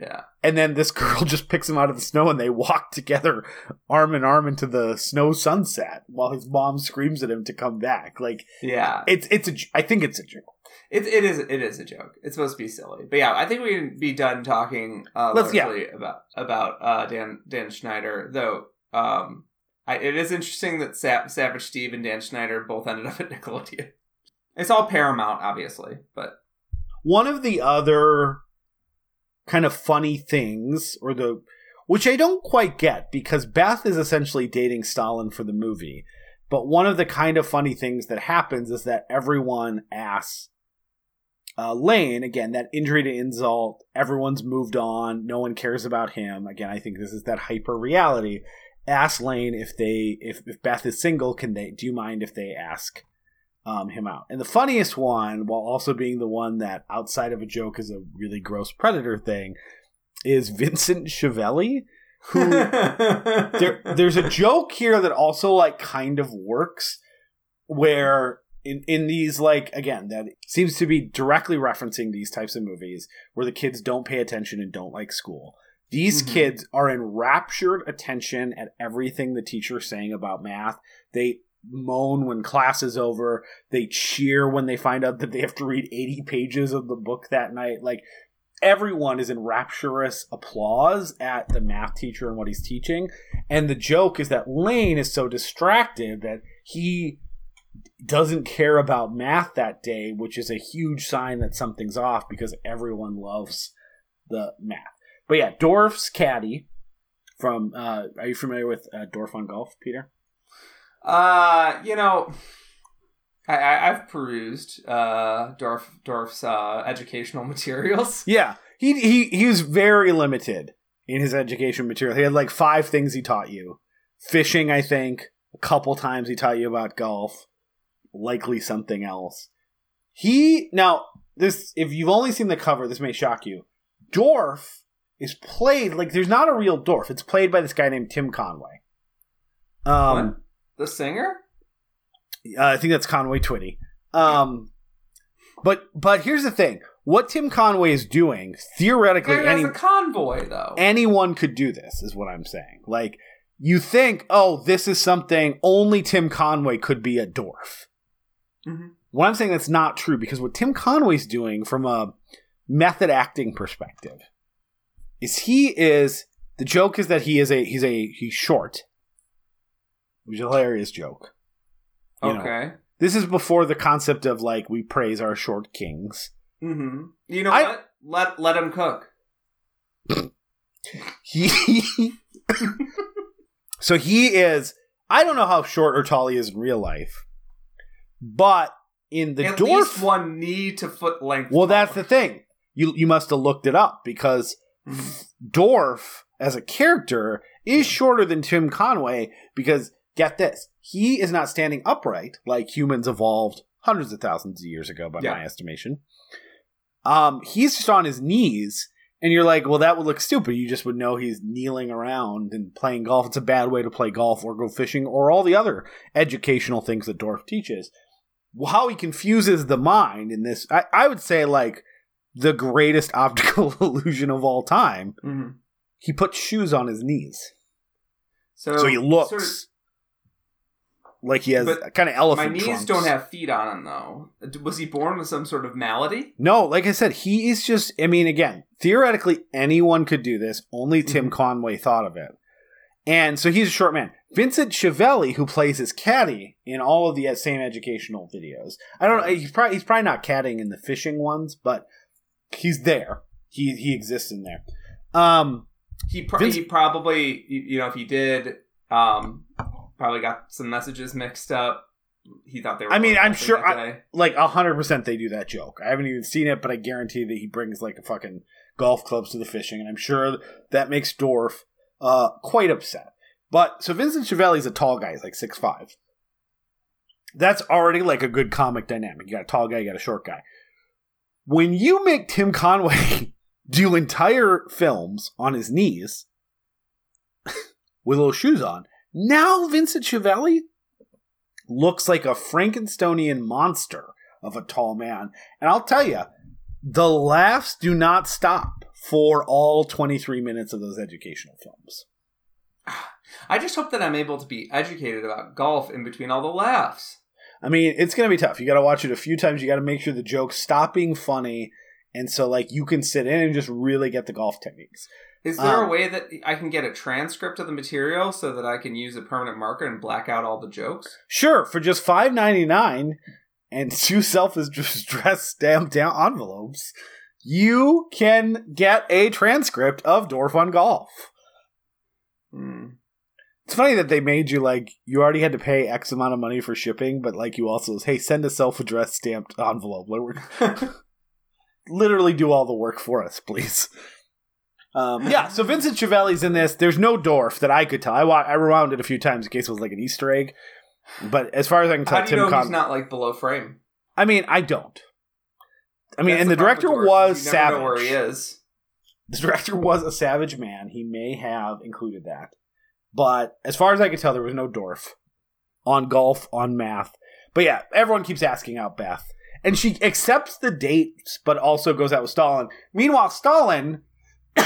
Yeah. And then this girl just picks him out of the snow and they walk together arm in arm into the snow sunset while his mom screams at him to come back. Like Yeah. it's it's a I think it's a joke. It, it is it is a joke. It's supposed to be silly, but yeah, I think we can be done talking uh, Let's- yeah. about about uh, Dan Dan Schneider. Though um, I, it is interesting that Sa- Savage Steve and Dan Schneider both ended up at Nickelodeon. It's all Paramount, obviously, but One of the other kind of funny things or the which I don't quite get because Beth is essentially dating Stalin for the movie. But one of the kind of funny things that happens is that everyone asks uh, Lane again that injury to insult. Everyone's moved on. No one cares about him. Again, I think this is that hyper reality. Ask Lane if they if, if Beth is single. Can they? Do you mind if they ask um, him out? And the funniest one, while also being the one that outside of a joke is a really gross predator thing, is Vincent Schiavelli, who there, there's a joke here that also like kind of works where in in these like again that seems to be directly referencing these types of movies where the kids don't pay attention and don't like school these Mhm. kids are enraptured attention at everything the teacher's saying about math they moan when class is over they cheer when they find out that they have to read 80 pages of the book that night like everyone is in rapturous applause at the math teacher and what he's teaching. And the joke is that Lane is so distracted that he doesn't care about math that day, which is a huge sign that something's off because everyone loves the math. But yeah, Dorf's caddy from uh are you familiar with uh, Dorf on golf, Peter? Uh, you know, I, I I've perused uh Dorf Dorf's uh, educational materials. Yeah. He he he was very limited in his education material. He had like five things he taught you. Fishing, I think. A couple times he taught you about golf. Likely something else. He now this if you've only seen the cover, this may shock you. Dorf is played like there's not a real Dorf. It's played by this guy named Tim Conway. Um What? The singer? uh, I think that's Conway Twitty. Um, but but here's the thing: what Tim Conway is doing theoretically, There any, a convoy though. anyone could do this. Is what I'm saying. Like you think, oh, this is something only Tim Conway could be a Dorf. Mhm. What I'm saying that's not true because what Tim Conway's doing from a method acting perspective is he is the joke is that he is a he's a he's short. Which is a hilarious joke. you know. okay. This is before the concept of like we praise our short kings. Mm-hmm. You know I- what? Let let him cook. He So he is I don't know how short or tall he is in real life. But in the At dwarf one knee to foot length. Well that's the thing. You you must have looked it up because Dorf as a character is shorter than Tim Conway because get this, he is not standing upright like humans evolved hundreds of thousands of years ago by Yeah. my estimation. Um, he's just on his knees And you're like, well, that would look stupid. You just would know he's kneeling around and playing golf. It's a bad way to play golf or go fishing or all the other educational things that Dorf teaches. Well, how he confuses the mind in this, I, I would say, like the greatest optical illusion of all time. Mm-hmm. He puts shoes on his knees. So, So he looks sort of- like he has kind of elephant my knees trunks. don't have feet on him, though. Was he born with some sort of malady? No, like I said, he is just. I mean, again, theoretically, anyone could do this. Only Tim Mhm. Conway thought of it, and so he's a short man. Vincent Schiavelli, who plays his caddy in all of the same educational videos. I don't know. He's probably he's probably not caddying in the fishing ones, but he's there. He he exists in there. Um, He, pro- Vince- he probably, you you know, if he did, um, probably got some messages mixed up. He thought they were. I mean, I'm sure I- like hundred percent they do that joke. I haven't even seen it, but I guarantee that he brings like a fucking golf clubs to the fishing, and I'm sure that makes Dorf uh quite upset. But so Vincent Schiavelli's a tall guy, he's like six five. That's already like a good comic dynamic. You got a tall guy, you got a short guy. When you make Tim Conway do entire films on his knees with little shoes on, now Vincent Schiavelli looks like a Frankensteinian monster of a tall man. And I'll tell you, the laughs do not stop for all 23 minutes of those educational films. I just hope that I'm able to be educated about golf in between all the laughs. I mean, it's going to be tough. You got to watch it a few times. You got to make sure the jokes stop being funny. And so, like, you can sit in and just really get the golf techniques. Is there Um, a way that I can get a transcript of the material so that I can use a permanent marker and black out all the jokes? Sure, for just five ninety nine and two self-addressed stamped down envelopes, you can get a transcript of Dorf on Golf. Hmm. It's funny that they made you like you already had to pay X amount of money for shipping, but like you also hey send a self-addressed stamped envelope. Literally do all the work for us, please. Um, yeah, so Vincent Schiavelli's in this. There's no Dorf that I could tell. I wa- I rewound it a few times in case it was like an Easter egg. But as far as I can tell, How do you Tim know Con- he's not like below frame? I mean, I don't. I mean, That's and the, problem director with Dorf, was you never savage. Know where he is? The director was a savage man. He may have included that. But as far as I could tell, there was no Dorf on golf, on math. But yeah, everyone keeps asking out Beth. And she accepts the dates, but also goes out with Stalin. Meanwhile, Stalin,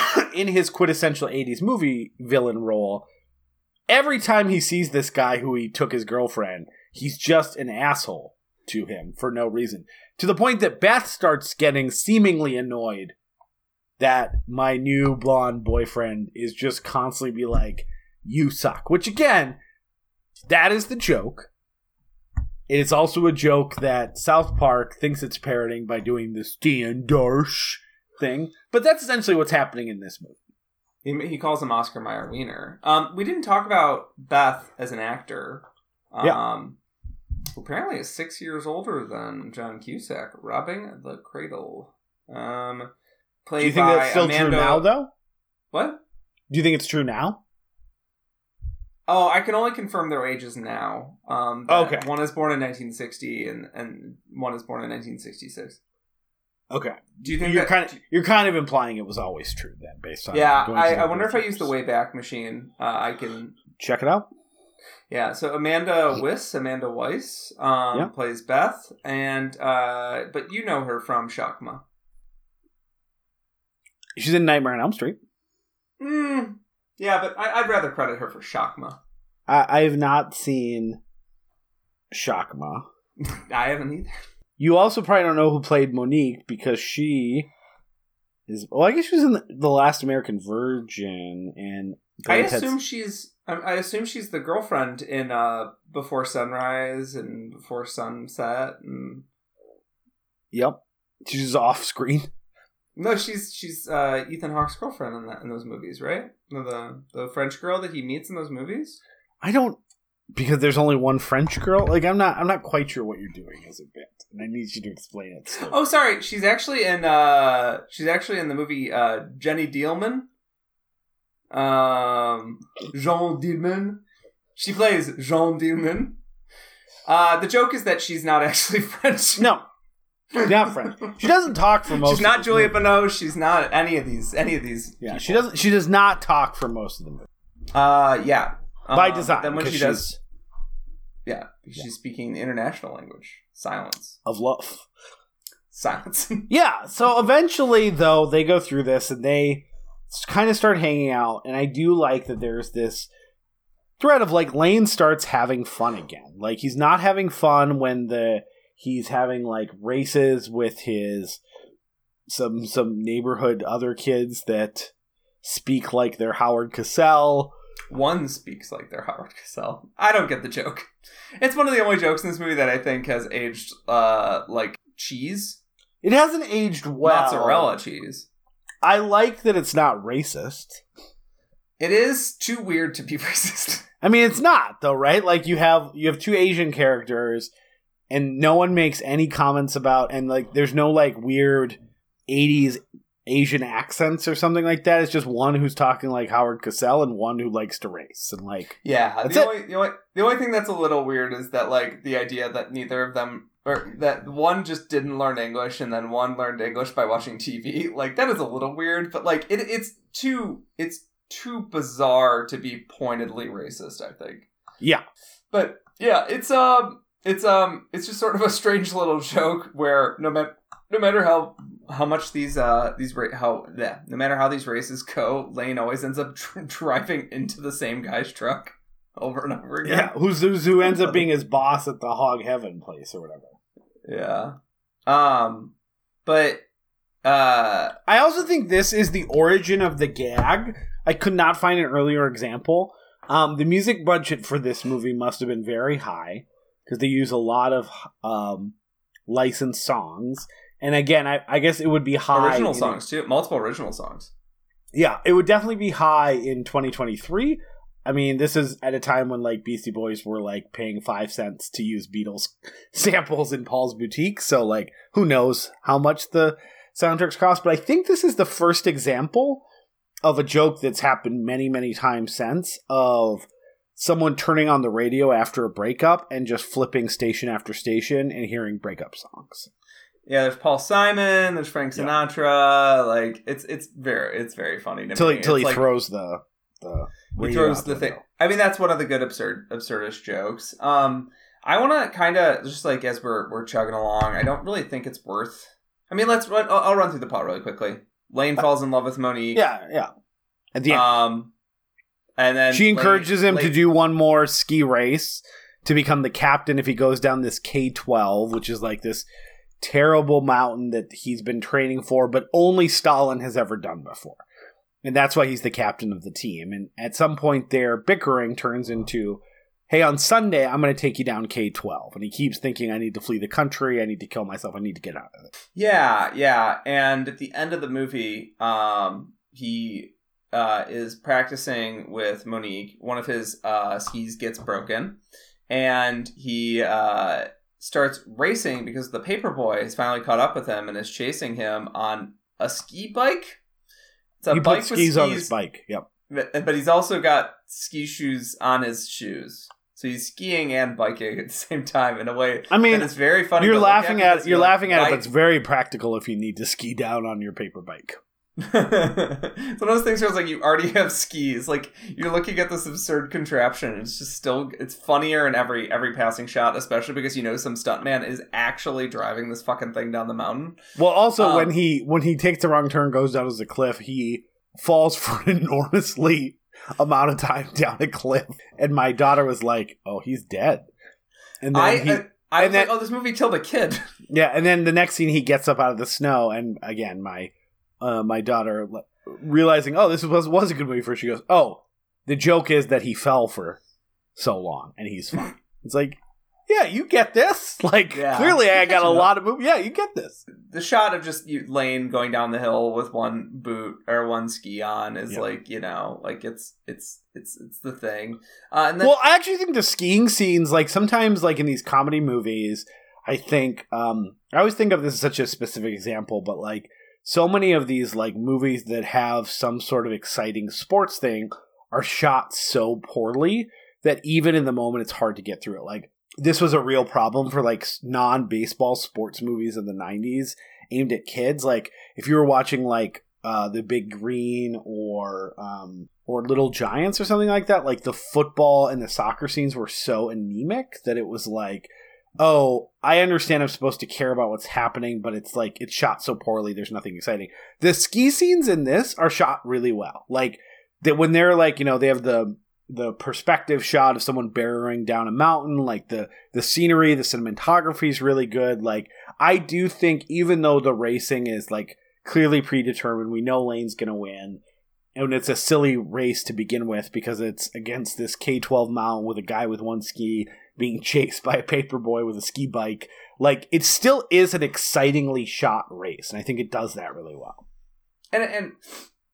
in his quintessential 80s movie villain role, every time he sees this guy who he took his girlfriend, he's just an asshole to him for no reason. To the point that Beth starts getting seemingly annoyed that my new blonde boyfriend is just constantly be like, you suck. Which again, that is the joke. It is also a joke that South Park thinks it's parroting by doing the Stan Darsh thing. But that's essentially what's happening in this movie. He, he calls him Oscar Mayer Wiener. Um, we didn't talk about Beth as an actor. Um, Yeah. Apparently, is six years older than John Cusack, robbing the cradle. Um, played Do you think by that's still Amanda... true now, though? What? Do you think it's true now? Oh, I can only confirm their ages now. Um, Okay. One is born in 1960, and and one is born in 1966. Okay. Do you think You're that? kind of you're kind of implying it was always true then, based on yeah, I, I wonder if I use the. Wayback Machine. Uh, I can Check it out. Yeah, so Amanda Wyss, Amanda Weiss, um, Yeah. plays Beth, and uh, but you know her from Shakma. She's in Nightmare on Elm Street. Mm, yeah, but I, I'd rather credit her for Shakma. I, I have not seen Shakma. I haven't either. You also probably don't know who played Monique because she is. Well, I guess she was in the, the Last American Virgin, and I Bill and Ted's- assume she's. I I assume she's the girlfriend in uh, Before Sunrise and Before Sunset. And... Yep, she's off screen. No, she's she's uh, Ethan Hawke's girlfriend in that in those movies, right? The the French girl that he meets in those movies. I don't because there's only one French girl. Like I'm not. I'm not quite sure what you're doing as a bit, and I need you to explain it. slowly. Oh, sorry. She's actually in. uh She's actually in the movie uh Jenny Dielman. Um, Jeanne Dielman. She plays Jeanne Dielman. Uh, the joke is that she's not actually French. no, not French. She doesn't talk for most. She's not Julia. Binoche. She's not any of these. Any of these. Yeah, people. she doesn't. She does not talk for most of the movie Uh, yeah. by Uh, design. Then when she she's does, yeah, she's speaking the international language. Silence. of love. Silence. Yeah. So eventually, though, they go through this and they kind of start hanging out. And I do like that there's this thread of like Lane starts having fun again. Like he's not having fun when the he's having like races with his some some neighborhood other kids that speak like they're Howard Cosell. One speaks like they're Howard Cosell. I don't get the joke. It's one of the only jokes in this movie that I think has aged uh like cheese, It hasn't aged well. mozzarella cheese. I like that it's not racist. It is too weird to be racist. I mean, it's not though, right? Like you have you have two Asian characters, and no one makes any comments about, and like there's no like weird '80s Asian accents or something like that. It's just one who's talking like Howard Cosell and one who likes to race, and like Yeah, the only, the only the only thing that's a little weird is that like the idea that neither of them or that one just didn't learn English and then one learned English by watching TV. Like that is a little weird, but like it it's too it's too bizarre to be pointedly racist, I think. yeah, But yeah, it's um it's um it's just sort of a strange little joke where no matter no matter how how much these uh these ra- how yeah, no matter how these races go, Lane always ends up dr- driving into the same guy's truck over and over again. yeah. Who's, who's who ends up being his boss at the Hog Heaven place or whatever. Yeah. Um but uh I also think this is the origin of the gag. I could not find an earlier example. Um, the music budget for this movie must have been very high because they use a lot of um, licensed songs. And again, I, I guess it would be high. original in- songs too. Multiple original songs. Yeah, it would definitely be high in 2023. I mean, this is at a time when like Beastie Boys were like paying five cents to use Beatles samples in Paul's boutique. So like, who knows how much the soundtracks cost? But I think this is the first example of a joke that's happened many, many times since of someone turning on the radio after a breakup and just flipping station after station and hearing breakup songs. Yeah, there's Paul Simon, there's Frank Yeah. Sinatra, like it's it's very it's very funny to Till me. he, till It's he like- throws the the he throws the thing. window. I mean, that's one of the good absurd absurdist jokes. Um, I want to kind of just like as we're we're chugging along. I don't really think it's worth. I mean, let's. run I'll, I'll run through the plot really quickly. Lane falls in love with Monique. Yeah, yeah. At the end, Um, and then she encourages him to do one more ski race to become the captain if he goes down this K12, which is like this terrible mountain that he's been training for, but only Stalin has ever done before. And that's why he's the captain of the team. And at some point, their bickering turns into, hey, on Sunday, I'm going to take you down K12. And he keeps thinking, I need to flee the country. I need to kill myself. I need to get out of it. Yeah, yeah. And at the end of the movie, um, he uh, is practicing with Monique. One of his uh, skis gets broken, and he uh, starts racing because the paper boy has finally caught up with him and is chasing him on a ski bike. It's a he bike puts with skis on his bike. Yep. but but he's also got ski shoes on his shoes. So he's skiing and biking at the same time in a way I mean, it's very funny. You're laughing at you're like, laughing at it, but it's very practical if you need to ski down on your paper bike. It's one of those things where it's like you already have skis. Like you're looking at this absurd contraption. It's just still it's funnier in every every passing shot, especially because you know some stuntman is actually driving this fucking thing down the mountain. Well, also Um, when he when he takes the wrong turn, goes down as a cliff, he falls for an enormously amount of time down a cliff, and my daughter was like, "Oh, he's dead." And then I he, I, I was then- like, oh, this movie killed a kid. yeah, and then the next scene, he gets up out of the snow, and again, my uh, my daughter realizing, "Oh, this was was a good movie for," her, she goes, "Oh, the joke is that he fell for so long, and he's fine." it's like. Yeah, you get this. Like Yeah. clearly, I got a lot of movies. Yeah, you get this. the shot of just you, Lane going down the hill with one boot or one ski on is Yeah. like you know like it's it's it's it's the thing. Uh, and then well, I actually think the skiing scenes, like sometimes, like in these comedy movies, I think um, I always think of this as such a specific example, but like so many of these like movies that have some sort of exciting sports thing are shot so poorly that even in the moment it's hard to get through it. Like this was a real problem for like non baseball sports movies in the 90s aimed at kids. Like if you were watching like uh, the Big Green or um, or Little Giants or something like that, like the football and the soccer scenes were so anemic that it was like, oh, I understand I'm supposed to care about what's happening, but it's like it's shot so poorly. There's nothing exciting. The ski scenes in this are shot really well. Like that when they're like you know they have the the perspective shot of someone barreling down a mountain like the the scenery the cinematography is really good like i do think even though the racing is like clearly predetermined we know lane's gonna win and it's a silly race to begin with because it's against this k12 mountain with a guy with one ski being chased by a paper boy with a ski bike. Like it still is an excitingly shot race and i think it does that really well. And and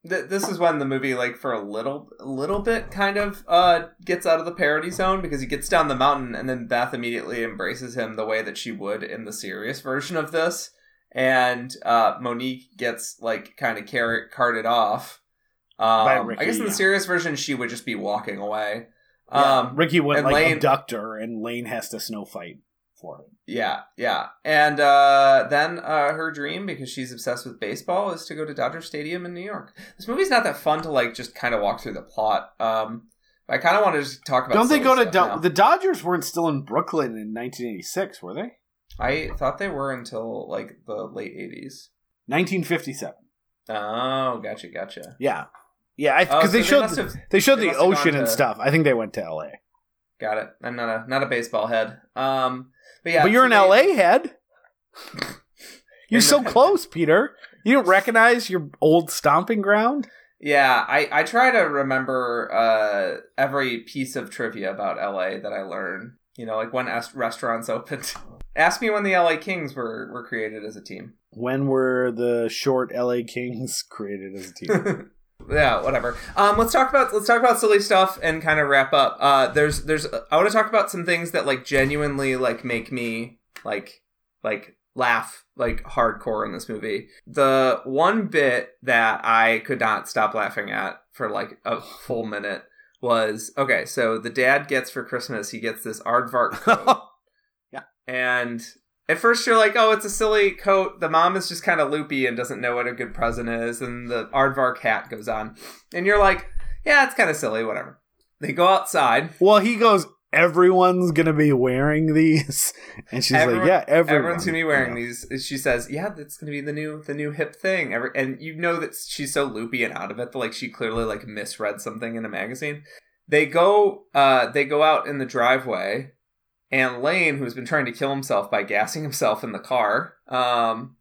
th- this is when the movie like for a little a little bit kind of uh gets out of the parody zone because he gets down the mountain and then Beth immediately embraces him the way that she would in the serious version of this. And uh Monique gets like kind of car- carted off. Um, I guess in the serious version she would just be walking away Yeah, um ricky would like Lane- abduct her and lane has to snow fight for him Yeah, yeah. And uh, then uh, her dream, because she's obsessed with baseball, is to go to Dodger Stadium in New York. This movie's not that fun to like just kind of walk through the plot. Um, I kind of want to just talk about. Don't they go to Do- the Dodgers? weren't still in Brooklyn in 1986, were they? I thought they were until like the late eighties. 1957. Oh, gotcha, gotcha. Yeah, yeah, Oh, because so they showed have- they showed they the must have gone ocean and stuff. I think they went to L.A. Got it. I'm not a not a baseball head. Um, but yeah, but you're an they- L.A. head. You're so close, Peter. You don't recognize your old stomping ground? Yeah, I, I try to remember uh, every piece of trivia about LA that I learn. You know, like when es- restaurants opened. Ask me when the LA Kings were, were created as a team. When were the short L.A. Kings created as a team? Yeah, whatever. Um, let's talk about let's talk about silly stuff and kind of wrap up. Uh, there's there's I want to talk about some things that like genuinely like make me like like laugh like hardcore in this movie. The one bit that I could not stop laughing at for like a full minute was okay. So the dad gets for Christmas he gets this aardvark coat. Yeah, and at first you're like, oh, it's a silly coat. The mom is just kind of loopy and doesn't know what a good present is. And the aardvark hat goes on. And you're like, yeah, it's kind of silly, whatever. They go outside. well, he goes. Everyone's gonna be wearing these, and she's Everyone- like, "Yeah, everyone. Everyone's gonna be wearing Yeah. these. She says, "Yeah, that's gonna be the new, the new hip thing." Every, and you know that she's so loopy and out of it that like she clearly like misread something in a magazine. They go, uh, they go out in the driveway, and Lane, who's been trying to kill himself by gassing himself in the car, um,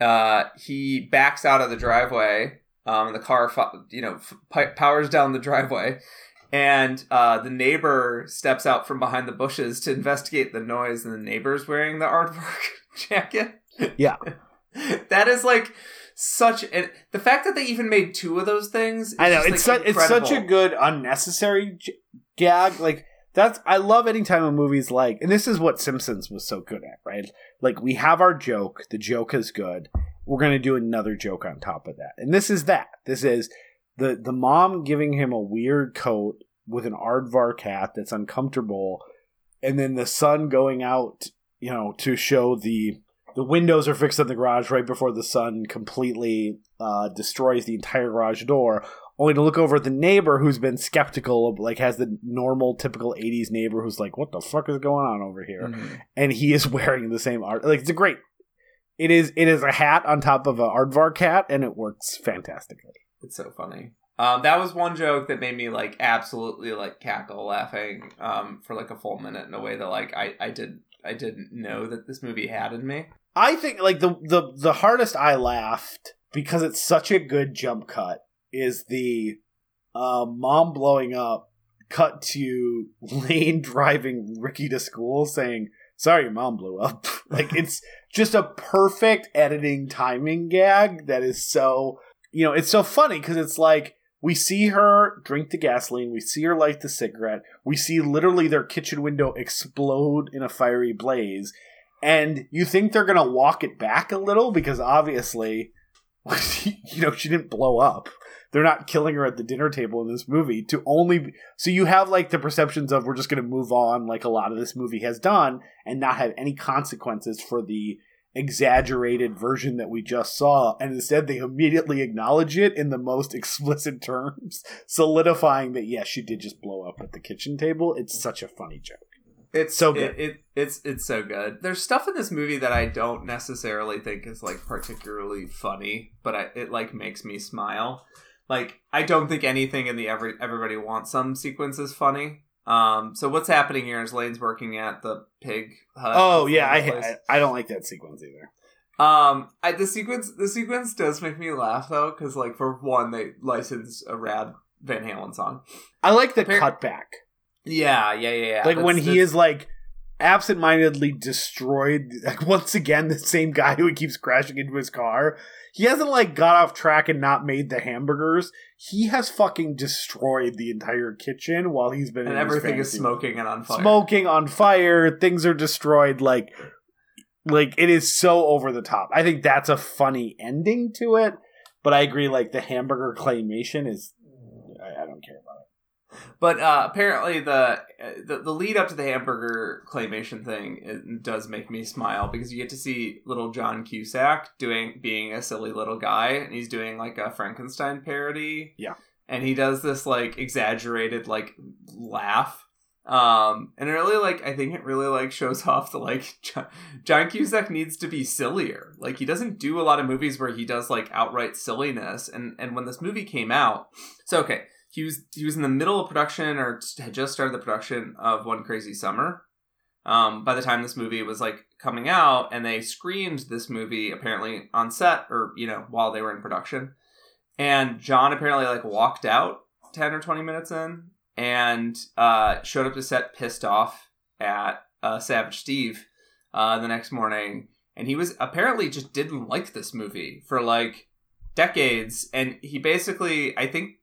uh, he backs out of the driveway. Um, and the car, you know, f- powers down the driveway, and uh, the neighbor steps out from behind the bushes to investigate the noise, and the neighbor's wearing the artwork jacket. Yeah. that is like such and the fact that they even made two of those things. Is I know it's like, such it's such a good unnecessary j- gag. Like that's I love anytime a movie's like, and this is what Simpsons was so good at, right? Like we have our joke, the joke is good. We're gonna do another joke on top of that, and this is that. This is the the mom giving him a weird coat with an aardvark hat that's uncomfortable, and then the son going out, you know, to show the the windows are fixed in the garage right before the sun completely uh, destroys the entire garage door only to look over at the neighbor who's been skeptical of like has the normal typical 80s neighbor who's like what the fuck is going on over here Mhm. and he is wearing the same art like it's a great it is it is a hat on top of a aardvark hat and it works fantastically It's so funny. Um, that was one joke that made me like absolutely like cackle laughing um, for like a full minute in a way that like I, I did I didn't know that this movie had in me. I think like the the the hardest I laughed because it's such a good jump cut is the uh, mom blowing up cut to Lane driving Ricky to school saying sorry your mom blew up. Like it's just a perfect editing timing gag that is so you know it's so funny because it's like we see her drink the gasoline we see her light the cigarette we see literally their kitchen window explode in a fiery blaze and you think they're gonna walk it back a little because obviously you know she didn't blow up they're not killing her at the dinner table in this movie to only so you have like the perceptions of we're just going to move on like a lot of this movie has done and not have any consequences for the exaggerated version that we just saw and instead they immediately acknowledge it in the most explicit terms solidifying that yes she did just blow up at the kitchen table it's such a funny joke It's So good. It, it it's it's so good. There's stuff in this movie that I don't necessarily think is like particularly funny, but I, it like makes me smile. Like I don't think anything in the every everybody wants some sequence is funny. Um, so what's happening here is Lane's working at the pig hut. oh yeah I, I i don't like that sequence either Um, I, the sequence the sequence does make me laugh though, because like for one, they license a rad Van Halen song. i like the Appar- cutback Yeah, yeah, yeah. yeah. like when That's- he that's- is like absentmindedly destroyed like once again the same guy who keeps crashing into his car. He hasn't like got off track and not made the hamburgers. He has fucking destroyed the entire kitchen while he's been and everything is smoking and on fire. smoking on fire. Things are destroyed. Like like it is so over the top. I think that's a funny ending to it but i agree like the hamburger claymation is i, I don't care about it But uh, apparently, the, the the lead up to the hamburger claymation thing it does make me smile because you get to see little John Cusack doing being a silly little guy, and he's doing like a Frankenstein parody. Yeah. and he does this like exaggerated like laugh. Um, and it really like I think it really like shows off the like John, John Cusack needs to be sillier. Like he doesn't do a lot of movies where he does like outright silliness. And and when this movie came out, so okay, he was he was in the middle of production or had just started the production of One Crazy Summer. Um, by the time this movie was like coming out, and they screened this movie apparently on set or you know while they were in production, and John apparently like walked out ten or twenty minutes in and uh, showed up to set pissed off at uh, Savage Steve uh, the next morning, and he was apparently just didn't like this movie for like decades, and he basically I think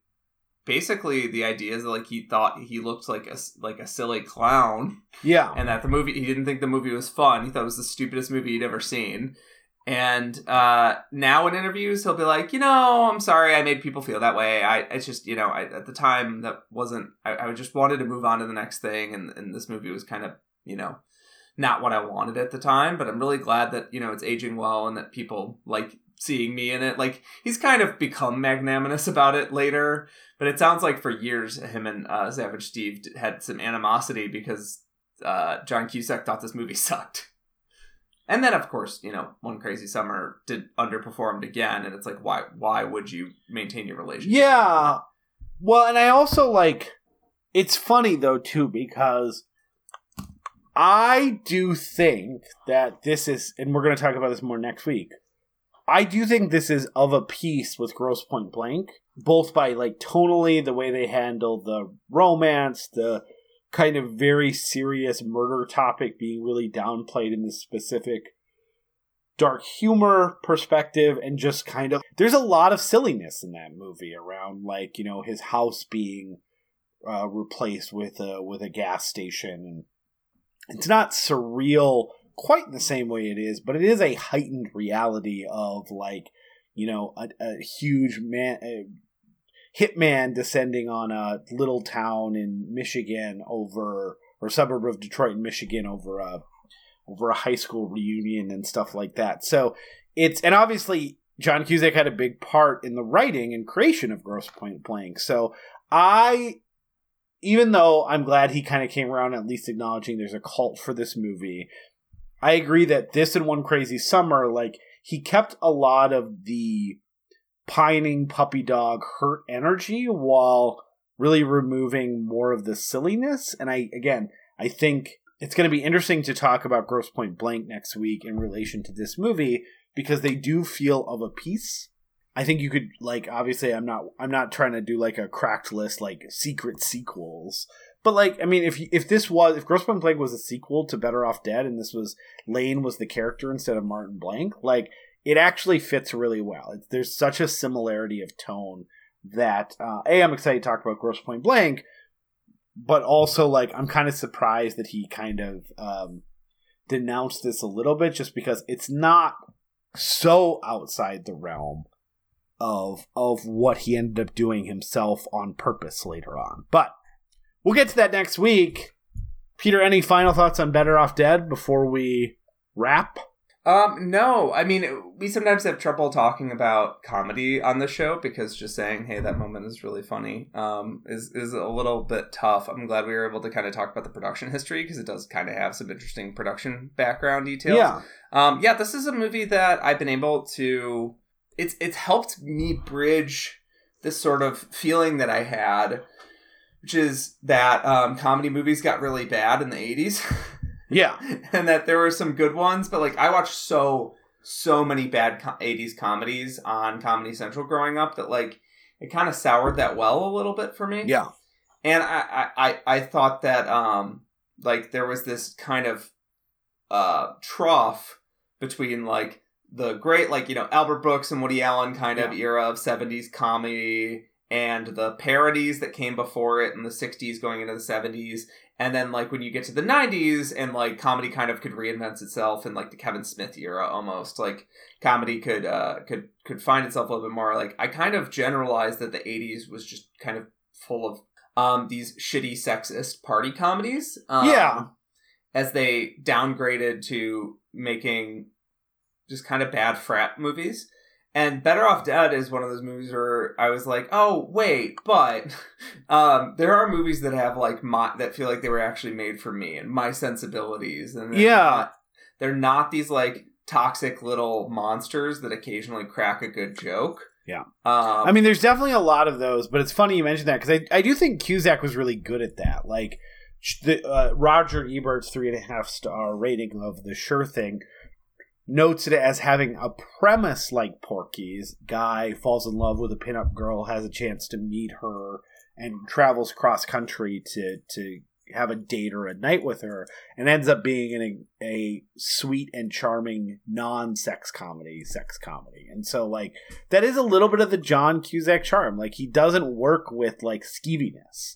basically the idea is that like he thought he looked like a like a silly clown. Yeah. And that the movie he didn't think the movie was fun. He thought it was the stupidest movie he'd ever seen. And uh now in interviews he'll be like you know i'm sorry i made people feel that way. I it's just you know I, at the time that wasn't I, I just wanted to move on to the next thing and, and this movie was kind of you know not what i wanted at the time. But i'm really glad that you know it's aging well and that people like seeing me in it like he's kind of become magnanimous about it later but it sounds like for years him and uh, savage steve had some animosity because uh, John Cusack thought this movie sucked. And then, of course, you know, One Crazy Summer did underperformed again, and it's like, why? Why would you maintain your relationship? Yeah. Well, and I also like it's funny though too because I do think that this is and we're going to talk about this more next week. I do think this is of a piece with Grosse Pointe Blank, both by like tonally the way they handle the romance, the kind of very serious murder topic being really downplayed in this specific dark humor perspective and just kind of there's a lot of silliness in that movie around like you know his house being uh, replaced with a with a gas station. And it's not surreal quite in the same way it is but it is a heightened reality of like you know a, a huge man a hitman descending on a little town in Michigan over or suburb of Detroit in Michigan over a over a high school reunion and stuff like that. So it's and obviously John Cusack had a big part in the writing and creation of Grosse Pointe Blank. So I even though I'm glad he kind of came around at least acknowledging there's a cult for this movie, I agree that this and One Crazy Summer, like he kept a lot of the pining puppy dog hurt energy while really removing more of the silliness. And I again, I think it's going to be interesting to talk about Grosse Pointe Blank next week in relation to this movie because they do feel of a piece. I think you could like obviously I'm not I'm not trying to do like a cracked list like secret sequels. But like I mean if if this was if Grosse Pointe Blank was a sequel to Better Off Dead and this was Lane was the character instead of Martin Blank, like it actually fits really well. It's, there's such a similarity of tone that uh, a I'm excited to talk about Grosse Pointe Blank, but also like I'm kind of surprised that he kind of um, denounced this a little bit just because it's not so outside the realm of of what he ended up doing himself on purpose later on. But we'll get to that next week. Peter, any final thoughts on Better Off Dead before we wrap? Um, no, I mean, we sometimes have trouble talking about comedy on the show because just saying, "Hey, that moment is really funny," um, is is a little bit tough. I'm glad we were able to kind of talk about the production history because it does kind of have some interesting production background details. Yeah. Um, yeah, this is a movie that I've been able to. It's it's helped me bridge this sort of feeling that I had, which is that um, comedy movies got really bad in the '80s. Yeah. and that there were some good ones, but like I watched so so many bad co- 80s comedies on Comedy Central growing up that like it kind of soured that well a little bit for me. Yeah. And I I I thought that um like there was this kind of uh trough between like the great like you know Albert Brooks and Woody Allen kind of era of 70s comedy and the parodies that came before it in the 60s going into the 70s and then like when you get to the 90s and like comedy kind of could reinvent itself in like the Kevin Smith era almost like comedy could uh could could find itself a little bit more. Like I kind of generalized that the 80s was just kind of full of um these shitty sexist party comedies um, Yeah. as they downgraded to making just kind of bad frat movies and Better Off Dead is one of those movies where I was like, oh wait, but um, there are movies that have like my that feel like they were actually made for me and my sensibilities, and they're Yeah. not, they're not these like toxic little monsters that occasionally crack a good joke. Yeah. um, I mean, there's definitely a lot of those, but it's funny you mentioned that because I, I do think Cusack was really good at that. Like the uh, Roger Ebert's three and a half star rating of the Sure Thing notes it as having a premise like Porky's. Guy falls in love with a pinup girl, has a chance to meet her, and travels cross country to to have a date or a night with her, and ends up being in a, a sweet and charming non-sex comedy, sex comedy. And so, like, that is a little bit of the John Cusack charm. Like, he doesn't work with like skeeviness.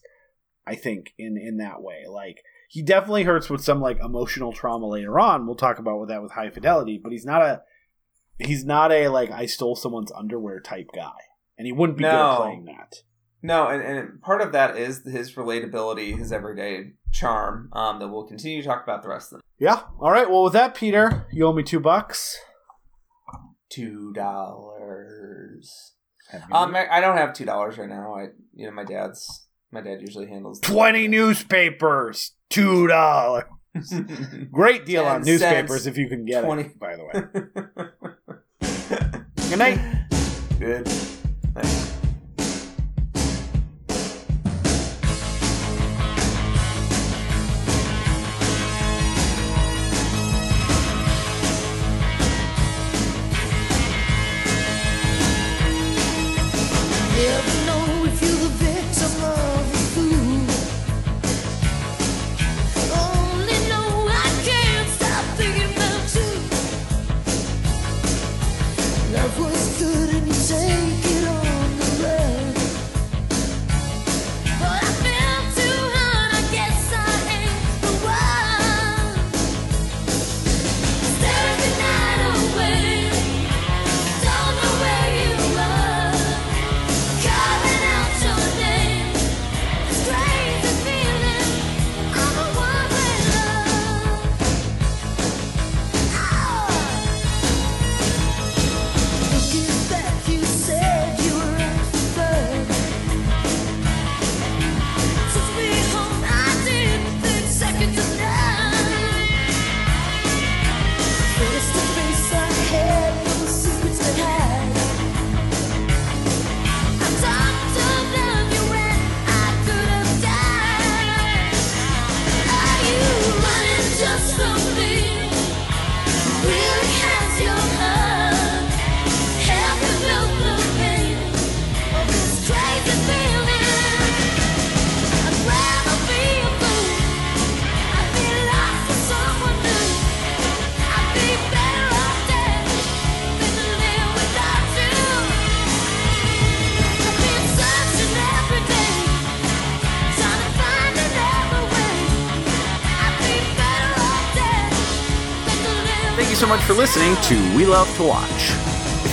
I think in in that way, like he definitely hurts with some like emotional trauma later on. We'll talk about with that with high fidelity, but he's not a he's not a like I stole someone's underwear type guy, and he wouldn't be good No. at playing that. No, and, and part of that is his relatability, his everyday charm um, that we'll continue to talk about the rest of the Yeah. All right. Well, with that, Peter, you owe me two bucks. two dollars. Um, I, I don't have two dollars right now. I, you know, my dad's my dad usually handles Twenty newspapers, two dollars. Great deal on newspapers cents, if you can get 20. it. By the way. Good night. Good. Thanks. Much for listening to We Love to Watch.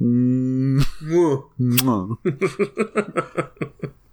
Mm. Mwah.